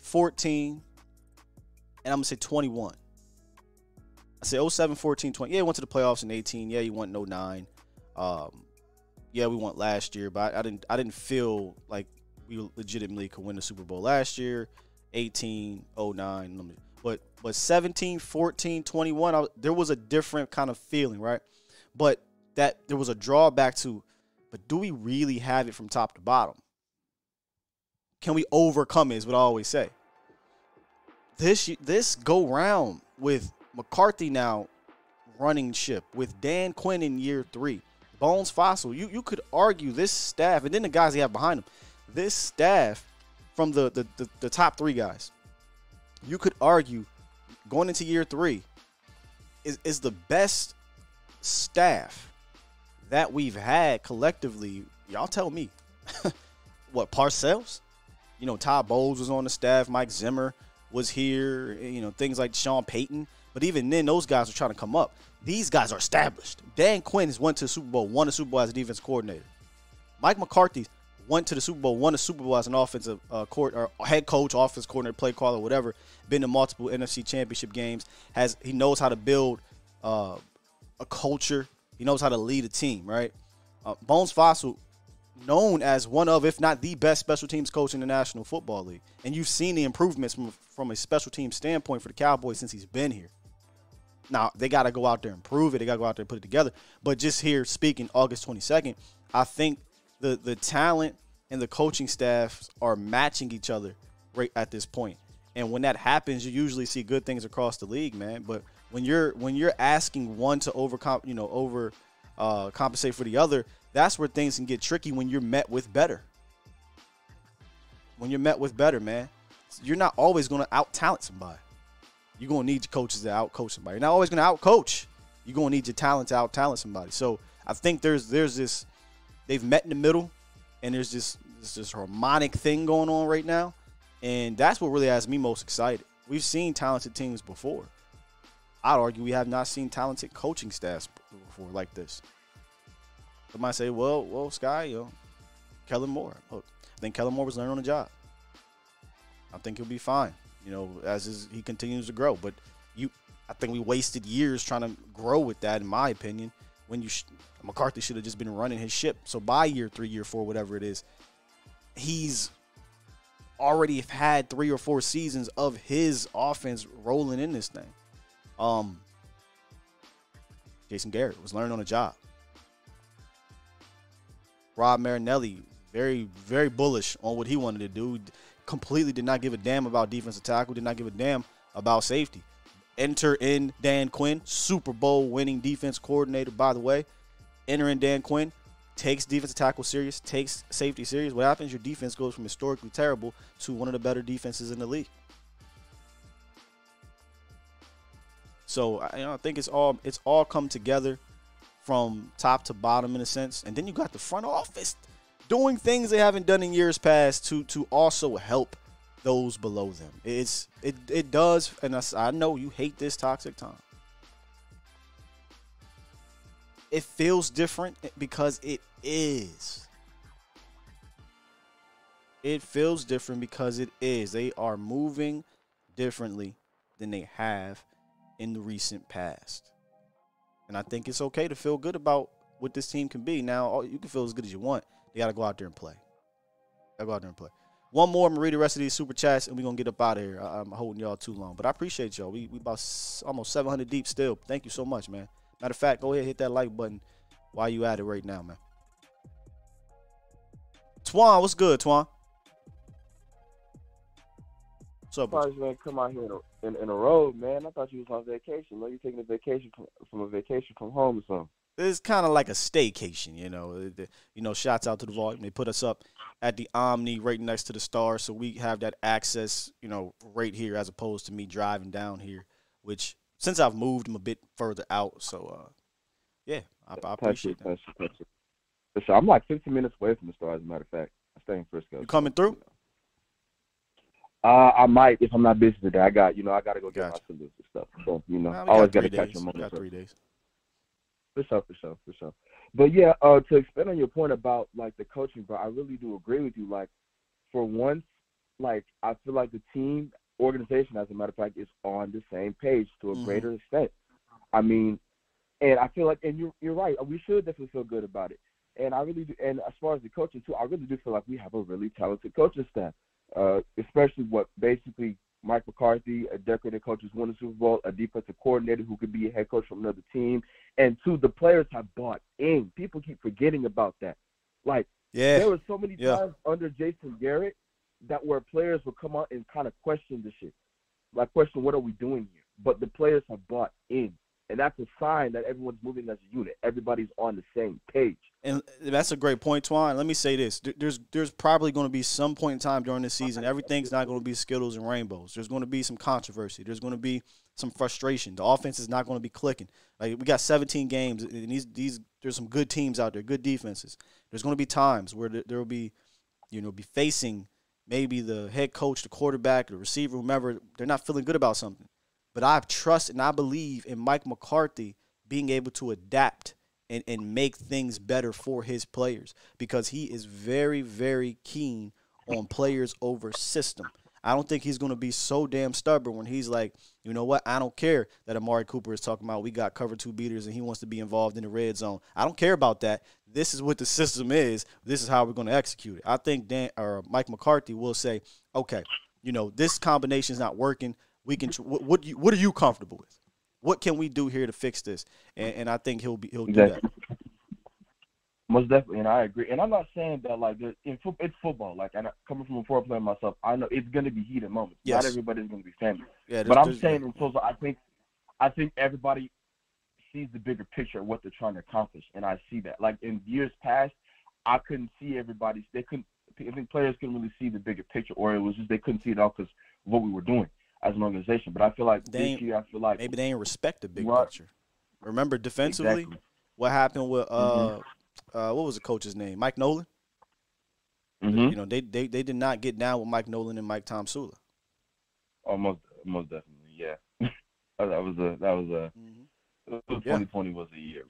14, and I'm gonna say 21. I say 07, 14, 20. Yeah, you went to the playoffs in 18. Yeah, you went in 09. Um, yeah, we went last year, but I, I didn't I didn't feel like we legitimately could win the Super Bowl last year. 18, 09. But but 17, 14, 21, I, there was a different kind of feeling, right? But that there was a drawback to, but do we really have it from top to bottom? Can we overcome it? Is what I always say. This this go round with McCarthy now running ship with Dan Quinn in year three, Bones Fassel. You you could argue this staff, and then the guys they have behind them, this staff from the the, the, the top three guys, you could argue going into year three is, is the best staff that we've had collectively. Y'all tell me. *laughs* what, Parcells? You know, Todd Bowles was on the staff, Mike Zimmer was here, you know, things like Sean Payton. But even then, those guys are trying to come up. These guys are established. Dan Quinn has went to the Super Bowl, won the Super Bowl as a defense coordinator. Mike McCarthy went to the Super Bowl, won the Super Bowl as an offensive uh, court or head coach, offense coordinator, play caller, whatever. Been to multiple NFC Championship games. Has he knows how to build uh, a culture. He knows how to lead a team, right? Uh, Bones Fassel, known as one of, if not the best special teams coach in the National Football League, and you've seen the improvements from from a special team standpoint for the Cowboys since he's been here. Now they got to go out there and prove it. They got to go out there and put it together. But just here speaking, August twenty second, I think the the talent and the coaching staffs are matching each other right at this point. And when that happens, you usually see good things across the league, man. But when you're when you're asking one to overcome, you know, over uh, compensate for the other, that's where things can get tricky when you're met with better. When you're met with better, man, you're not always going to out talent somebody. You're going to need your coaches to out coach somebody. You're not always going to out coach. You're going to need your talent to out talent somebody. So I think there's there's this they've met in the middle, and there's this this, this harmonic thing going on right now, and that's what really has me most excited. We've seen talented teams before. I'd argue we have not seen talented coaching staffs before like this. Might say, well, well, Sky, you know, Kellen Moore. Look, I think Kellen Moore was learning on the job. I think he'll be fine, you know, as his, he continues to grow. But you, I think we wasted years trying to grow with that, in my opinion. When you, sh- McCarthy should have just been running his ship. So by year three, year four, whatever it is, he's already had three or four seasons of his offense rolling in this thing. Um, Jason Garrett was learning on the job. Rod Marinelli, very, very bullish on what he wanted to do. Completely did not give a damn about defensive tackle, did not give a damn about safety. Enter in Dan Quinn, Super Bowl winning defense coordinator, by the way. Enter in Dan Quinn, takes defensive tackle serious, takes safety serious. What happens? Your defense goes from historically terrible to one of the better defenses in the league. So you know, I think it's all it's all come together from top to bottom in a sense, and then you got the front office doing things they haven't done in years past to to also help those below them. It's it it does, and I, I know you hate this toxic time. It feels different because it is. It feels different because it is. They are moving differently than they have in the recent past. And I think it's okay to feel good about what this team can be. Now, you can feel as good as you want. You got to go out there and play. Got to go out there and play. One more, I'm to read the rest of these super chats, and we're to get up out of here. I, am holding y'all too long. But I appreciate y'all. We, we about almost 700 deep still. Thank you so much, man. Matter of fact, go ahead hit that like button while you at it right now, man. Twan, what's good, Twan? What's up? Surprised you ain't come out here in a, in, in a road, man. I thought you was on vacation. Like you taking a vacation from, from a vacation from home or something. It's kind of like a staycation, you know. You know, shouts out to the volume. They put us up at the Omni right next to the Star, so we have that access, you know, right here as opposed to me driving down here. Which since I've moved, I'm a bit further out. So, uh, yeah, I, I appreciate that. For sure. I'm like 15 minutes away from the Star, as a matter of fact. I stay in Frisco. You coming through? Uh, I might if I'm not busy today. I got you know I got to go get gotcha. my salutes and stuff. So you know, nah, always got to catch them on got three days. For sure, for sure, for sure. But yeah, uh, to expand on your point about like the coaching, but I really do agree with you. Like for once, like I feel like the team organization, as a matter of fact, is on the same page to a mm-hmm. greater extent. I mean, and I feel like, and you're you're right. We should definitely feel good about it. And I really do. And as far as the coaching too, I really do feel like we have a really talented coaching staff uh, especially what basically Mike McCarthy, a decorated coach who's won the Super Bowl, a defensive coordinator who could be a head coach from another team, and two, the players have bought in. People keep forgetting about that. Like, yeah. there were so many yeah. times under Jason Garrett that where players would come out and kind of question the shit, like question, what are we doing here? But the players have bought in and that's a sign that everyone's moving as a unit. Everybody's on the same page. And that's a great point, Twan. Let me say this: there's there's probably going to be some point in time during the season. Everything's not going to be skittles and rainbows. There's going to be some controversy. There's going to be some frustration. The offense is not going to be clicking. Like we got 17 games, and these these there's some good teams out there, good defenses. There's going to be times where there will be, you know, be facing maybe the head coach, the quarterback, the receiver, whomever. They're not feeling good about something but I trust and I believe in Mike McCarthy being able to adapt and, and make things better for his players because he is very, very keen on players over system. I don't think he's going to be so damn stubborn when he's like, you know what? I don't care that Amari Cooper is talking about we got cover two beaters and he wants to be involved in the red zone. I don't care about that. This is what the system is. This is how we're going to execute it. I think Dan or Mike McCarthy will say, okay, you know, this combination is not working. We can. What what, you, what are you comfortable with? What can we do here to fix this? And, and I think he'll be he'll Exactly. do that. Most definitely, and I agree. And I'm not saying that like in fo- it's football. Like, and coming from a former player myself, I know it's going to be heated moments. Yes. Not everybody's going to be family. Yeah, but I'm saying in total, I think, I think everybody sees the bigger picture of what they're trying to accomplish, and I see that. Like in years past, I couldn't see everybody's. They couldn't. I think players couldn't really see the bigger picture, or it was just they couldn't see it all because what we were doing as an organization. But I feel like They this year, I feel like maybe they ain't respect the big Right. picture. Remember defensively, Exactly. what happened with uh, Mhm. uh, what was the coach's name? Mike Nolan. Mhm. You know, they, they they did not get down with Mike Nolan and Mike Tomsula. almost, most definitely, yeah. *laughs* that was a that was a. Yeah. 2020 was a year.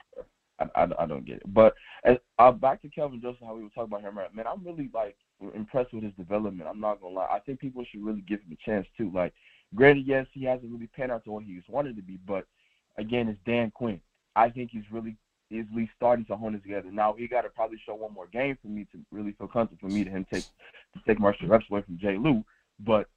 I, I, I don't get it. But as, uh, back to Kelvin Joseph, how we were talking about him. Man, I'm really like impressed with his development. I'm not gonna lie. I think people should really give him a chance too. Like, granted, yes, he hasn't really panned out to what he was wanted to be, but again, it's Dan Quinn. I think he's really is at least starting to hone it together. Now he got to probably show one more game for me to really feel comfortable for me to him take to take extra reps away from Jay Lou. But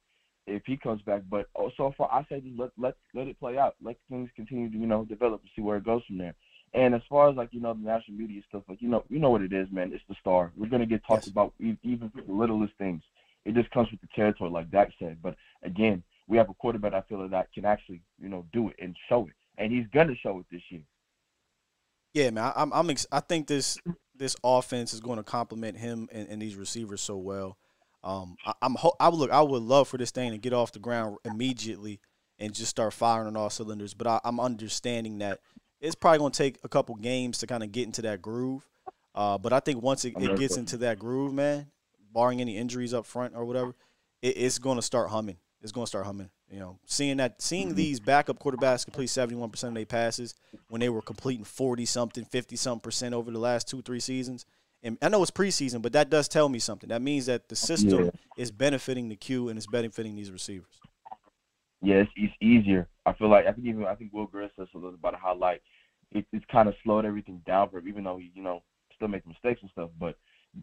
if he comes back, but oh, so far I say just let let let it play out. Let things continue to you know develop and see where it goes from there. And as far as like you know the national media stuff, like you know you know what it is, man. It's the star. We're gonna get talked about e- even for the littlest things. It just comes with the territory, like Dak said. But again, we have a quarterback I feel that can actually you know do it and show it, and he's gonna show it this year. Yeah, man. I, I'm I'm ex- I think this this offense is going to complement him and, and these receivers so well. Um, I, I'm ho- I would look. I would love for this thing to get off the ground immediately and just start firing on all cylinders. But I, I'm understanding that it's probably going to take a couple games to kind of get into that groove. Uh, but I think once it, it gets into that groove, man, barring any injuries up front or whatever, it, it's going to start humming. It's going to start humming. You know, seeing that, seeing mm-hmm. these backup quarterbacks complete 71% of their passes when they were completing 40 something, 50 something percent over the last two, three seasons. And I know it's preseason, but that does tell me something. That means that the system Yeah. is benefiting the Q and it's benefiting these receivers. yeah, it's, it's easier. I feel like I think even I think Will Griff says a little bit about how like it, it's kind of slowed everything down for him, even though he you know still makes mistakes and stuff. But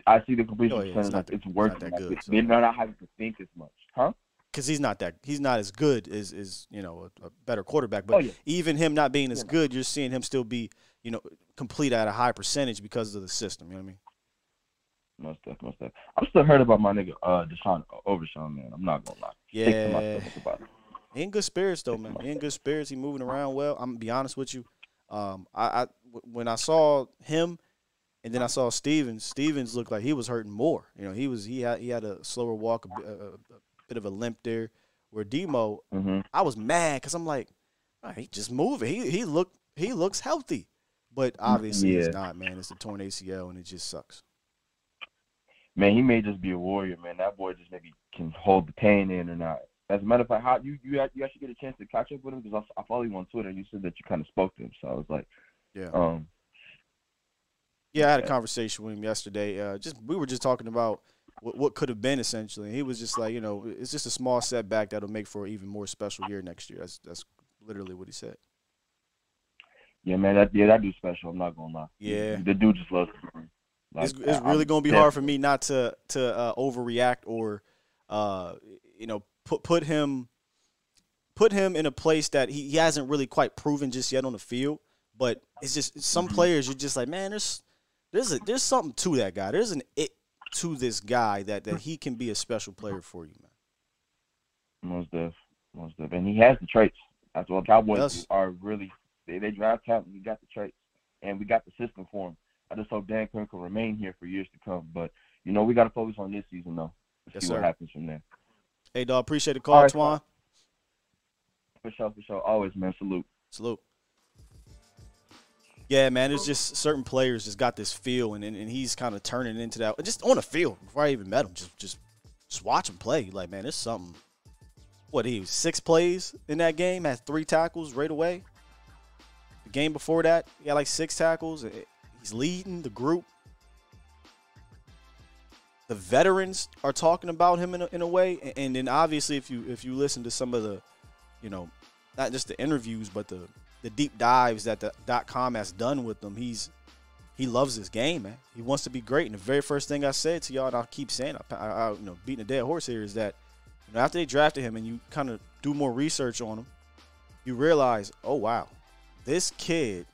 I see the completion Oh, yeah, it's percentage not that- it's it's working. not Like, good, so- They're not having to think as much, huh? Because he's not that he's not as good as is you know a, a better quarterback. But Oh, yeah. even him not being as good, you're seeing him still be you know complete at a high percentage because of the system. You know what I mean? Most stuff, most stuff. I'm still hurt about my nigga uh Deshaun Overshown, man. I'm not gonna lie. Yeah. in good spirits though, man. In good spirits. He moving around well. I'm gonna be honest with you. Um, I, I when I saw him, and then I saw Stephens. Stephens looked like he was hurting more. You know, he was he had he had a slower walk, a, a, a bit of a limp there. Where Demo, Mhm. I was mad because I'm like, "Ah, he just moving. He he look he looks healthy, but obviously Yeah. he's not, man. It's a torn ACL and it just sucks. Man, he may just be a warrior, man. That boy just maybe can hold the pain in or not. As a matter of fact, how you you you actually get a chance to catch up with him because I, I follow you on Twitter and you said that you kind of spoke to him, so I was like, Yeah. um, Yeah, I had a conversation with him yesterday. Uh, just we were just talking about what, what could have been essentially. And he was just like, you know, it's just a small setback that'll make for an even more special year next year. That's that's literally what he said. yeah, man, that yeah, that dude's special. I'm not gonna lie. Yeah. the dude just loves. him. it's Like, it's I- really gonna be hard for me not to to uh, overreact or, uh, you know, put put him put him in a place that he, he hasn't really quite proven just yet on the field. But it's just some Mm-hmm. players you're just like, man, there's there's a, there's something to that guy. There's an it to this guy that that he can be a special player for you, man. Most def, most def, and he has the traits. That's what Cowboys Yes. are really. They they draft talent. He got the traits, and we got the system for him. I just hope Dan Quinn can remain here for years to come. But you know, we got to focus on this season though. Yes, see what happens from there. Hey, dog, appreciate the call, All right, Twan. For sure, for sure. Always, man. Salute. Salute. Yeah, man, there's just certain players just got this feel, and and, and he's kind of turning into that. Just on the field before I even met him, just just just watch him play. Like, man, there's something. What he was six plays in that game, had three tackles right away. The game before that, he had like six tackles. He's leading the group. the veterans are talking about him in a, in a way, and, and then obviously if you if you listen to some of the, you know, not just the interviews but the the deep dives that the dot com has done with him, he's he loves this game, man. He wants to be great. And the very first thing I said to y'all, and I'll keep saying, I, I, you know, beating a dead horse here, is that you know, after they drafted him and you kind of do more research on him, you realize, oh wow, this kid,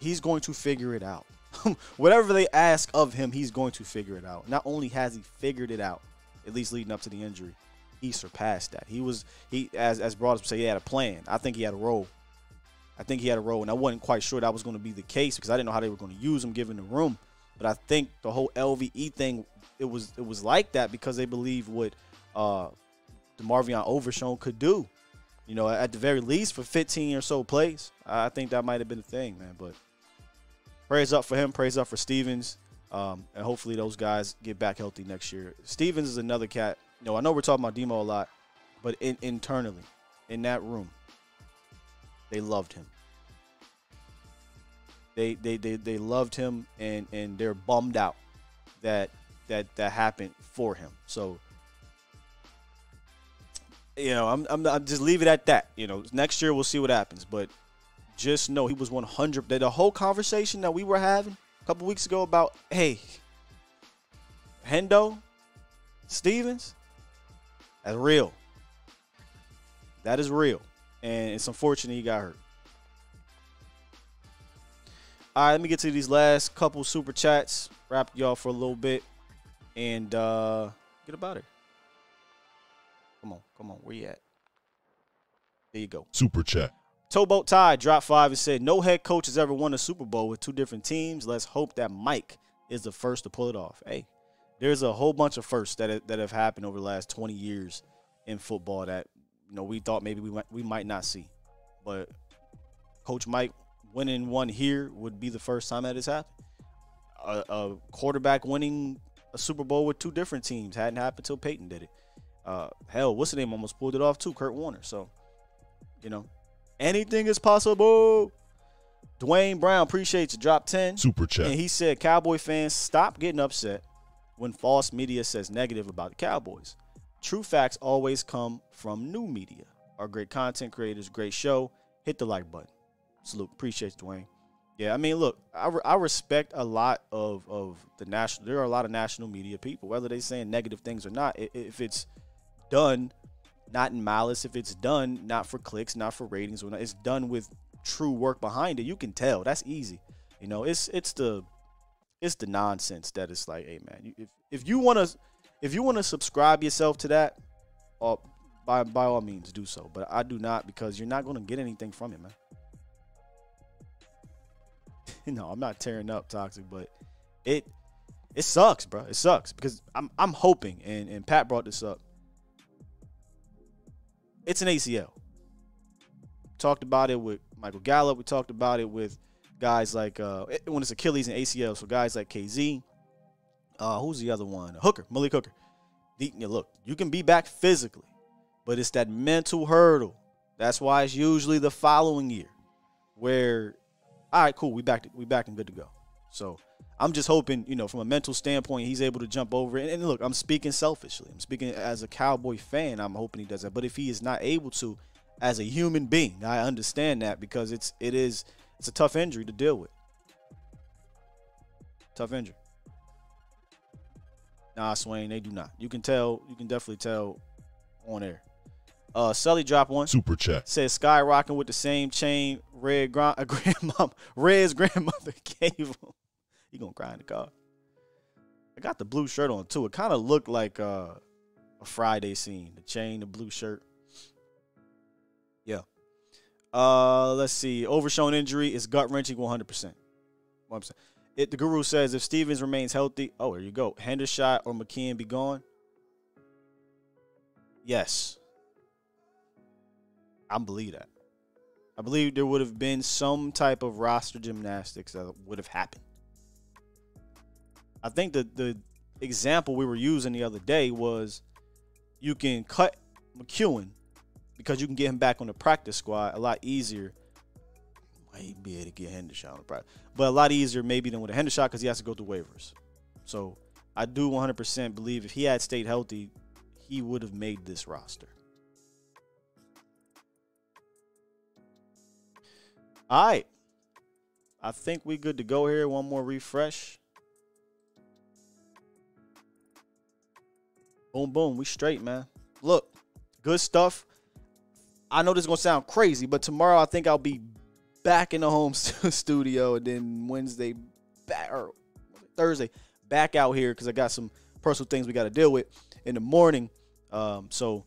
he's going to figure it out. *laughs* Whatever they ask of him, he's going to figure it out. Not only has he figured it out, at least leading up to the injury, he surpassed that. He was he as as Broad would say, he had a plan. I think he had a role. I think he had a role, and I wasn't quite sure that was going to be the case because I didn't know how they were going to use him given the room. But I think the whole LVE thing, it was it was like that because they believe what uh DeMarvion Overshown could do. You know, at the very least for 15 or so plays. I think that might have been the thing, man. But praise up for him, praise up for Stephens. Um, and hopefully those guys get back healthy next year. Stephens is another cat. You know, I know we're talking about Demo a lot, but in, internally, in that room, they loved him. They, they they they loved him and and they're bummed out that that that happened for him. So you know, I'm, I'm, I'm just leave it at that. You know, next year we'll see what happens, but just know he was 100. The whole conversation that we were having a couple weeks ago about, hey, Hendo, Stephens, that's real. That is real, and it's unfortunate he got hurt. All right, let me get to these last couple super chats. Wrap y'all for a little bit, and uh, get about it. Come on, come on. Where you at? There you go. Super chat. Towboat Tide dropped five and said, No head coach has ever won a Super Bowl with two different teams. Let's hope that Mike is the first to pull it off. Hey, there's a whole bunch of firsts that that have happened over the last 20 years in football that you know we thought maybe we might, we might not see. But Coach Mike winning one here would be the first time that has happened. A, a quarterback winning a Super Bowl with two different teams hadn't happened until Peyton did it. Uh, hell, what's the name? Almost pulled it off too. Kurt Warner. So, you know, anything is possible. Dwayne Brown, appreciate you. Drop 10. Super chat. And he said, Cowboy fans, stop getting upset when false media says negative about the Cowboys. True facts always come from new media. Our great content creators, great show. Hit the like button. Salute. Appreciate you, Dwayne. Yeah, I mean, look, I, re- I respect a lot of, of the national. There are a lot of national media people, whether they're saying negative things or not. If it's done not in malice, if it's done not for clicks, not for ratings, or it's done with true work behind it. You can tell. That's easy. You know, it's it's the it's the nonsense that it's like, hey man, if if you want to if you want to subscribe yourself to that, uh, by by all means do so. But I do not because you're not going to get anything from it, man. *laughs* no, I'm not tearing up toxic, but it it sucks, bro. It sucks because I'm I'm hoping, and and Pat brought this up. It's an ACL. Talked about it with Michael Gallup. We talked about it with guys like uh, when it's Achilles and ACL. So guys like KZ. Uh, who's the other one? Hooker, Malik Hooker. The, look, you can be back physically, but it's that mental hurdle. That's why it's usually the following year, where, all right, cool, we back, to, we back and good to go. So I'm just hoping, you know, from a mental standpoint, he's able to jump over it. And look, I'm speaking selfishly. I'm speaking as a Cowboy fan. I'm hoping he does that. But if he is not able to, as a human being, I understand that because it's it is it's a tough injury to deal with. Tough injury. Nah, Swain, they do not. You can tell. You can definitely tell on air. Uh, Sully dropped one. Super chat. Says skyrocketing with the same chain Red grand, uh, *laughs* grandmama, Red's grandmother *laughs* gave him. He gonna cry in the car. I got the blue shirt on too. It kind of looked like uh, a Friday scene. The chain, the blue shirt. Yeah. Uh, let's see. Overshown injury is gut wrenching 100%. 100%. It, the guru says if Stephens remains healthy, oh, here you go. Hendershot or McKeon be gone? Yes. I believe that. I believe there would have been some type of roster gymnastics that would have happened. I think the the example we were using the other day was you can cut McKeon because you can get him back on the practice squad a lot easier. Might be able to get Hendershot but a lot easier maybe than with a Hendershot because he has to go through waivers. So I do 100% believe if he had stayed healthy, he would have made this roster. All right. I think we good to go here. One more refresh. Boom, boom. We straight, man. Look, good stuff. I know this is going to sound crazy, but tomorrow I think I'll be back in the home *laughs* studio and then Wednesday back or Thursday back out here because I got some personal things we got to deal with in the morning. Um, so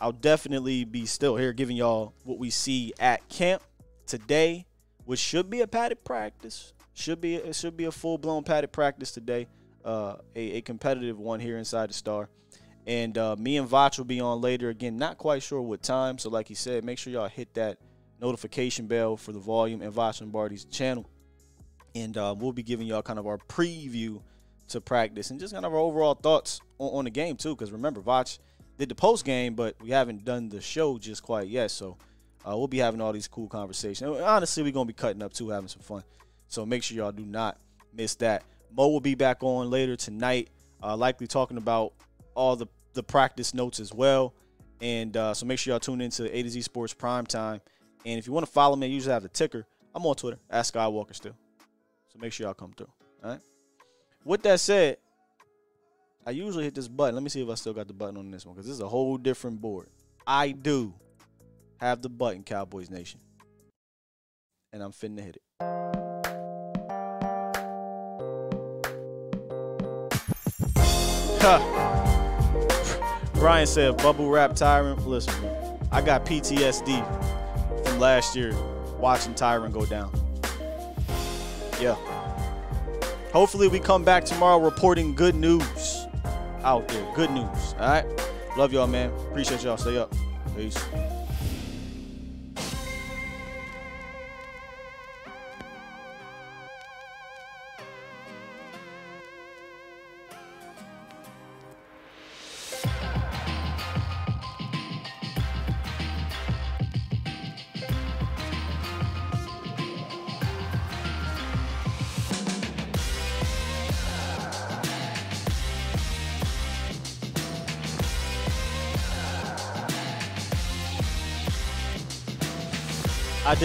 I'll definitely be still here giving y'all what we see at camp today, which should be a padded practice. Should be it should be a full blown padded practice today. Uh, a, a competitive one here inside the star. And uh, me and Vach will be on later. Again, not quite sure what time. So, like he said, make sure y'all hit that notification bell for the volume and Vach Lombardi's channel. And uh, we'll be giving y'all kind of our preview to practice and just kind of our overall thoughts on, on the game, too. Because remember, Vach did the post game, but we haven't done the show just quite yet. So, uh, we'll be having all these cool conversations. And honestly, we're going to be cutting up, too, having some fun. So, make sure y'all do not miss that. Mo will be back on later tonight, uh, likely talking about all the the practice notes as well. And uh, so make sure y'all tune into A to Z Sports Prime Time. And if you want to follow me, I usually have the ticker. I'm on Twitter, at Skywalker still. So make sure y'all come through. All right. With that said, I usually hit this button. Let me see if I still got the button on this one because this is a whole different board. I do have the button, Cowboys Nation. And I'm finna hit it. Brian said, bubble wrap Tyron. Listen, I got PTSD from last year watching Tyron go down. Yeah. Hopefully, we come back tomorrow reporting good news out there. Good news. All right. Love y'all, man. Appreciate y'all. Stay up. Peace.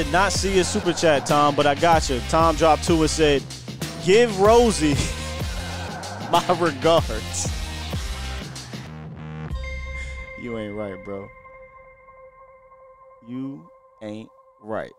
Did not see a super chat, Tom, but I got you. Tom dropped two and said, "Give Rosie *laughs* my regards." You ain't right, bro. You ain't right.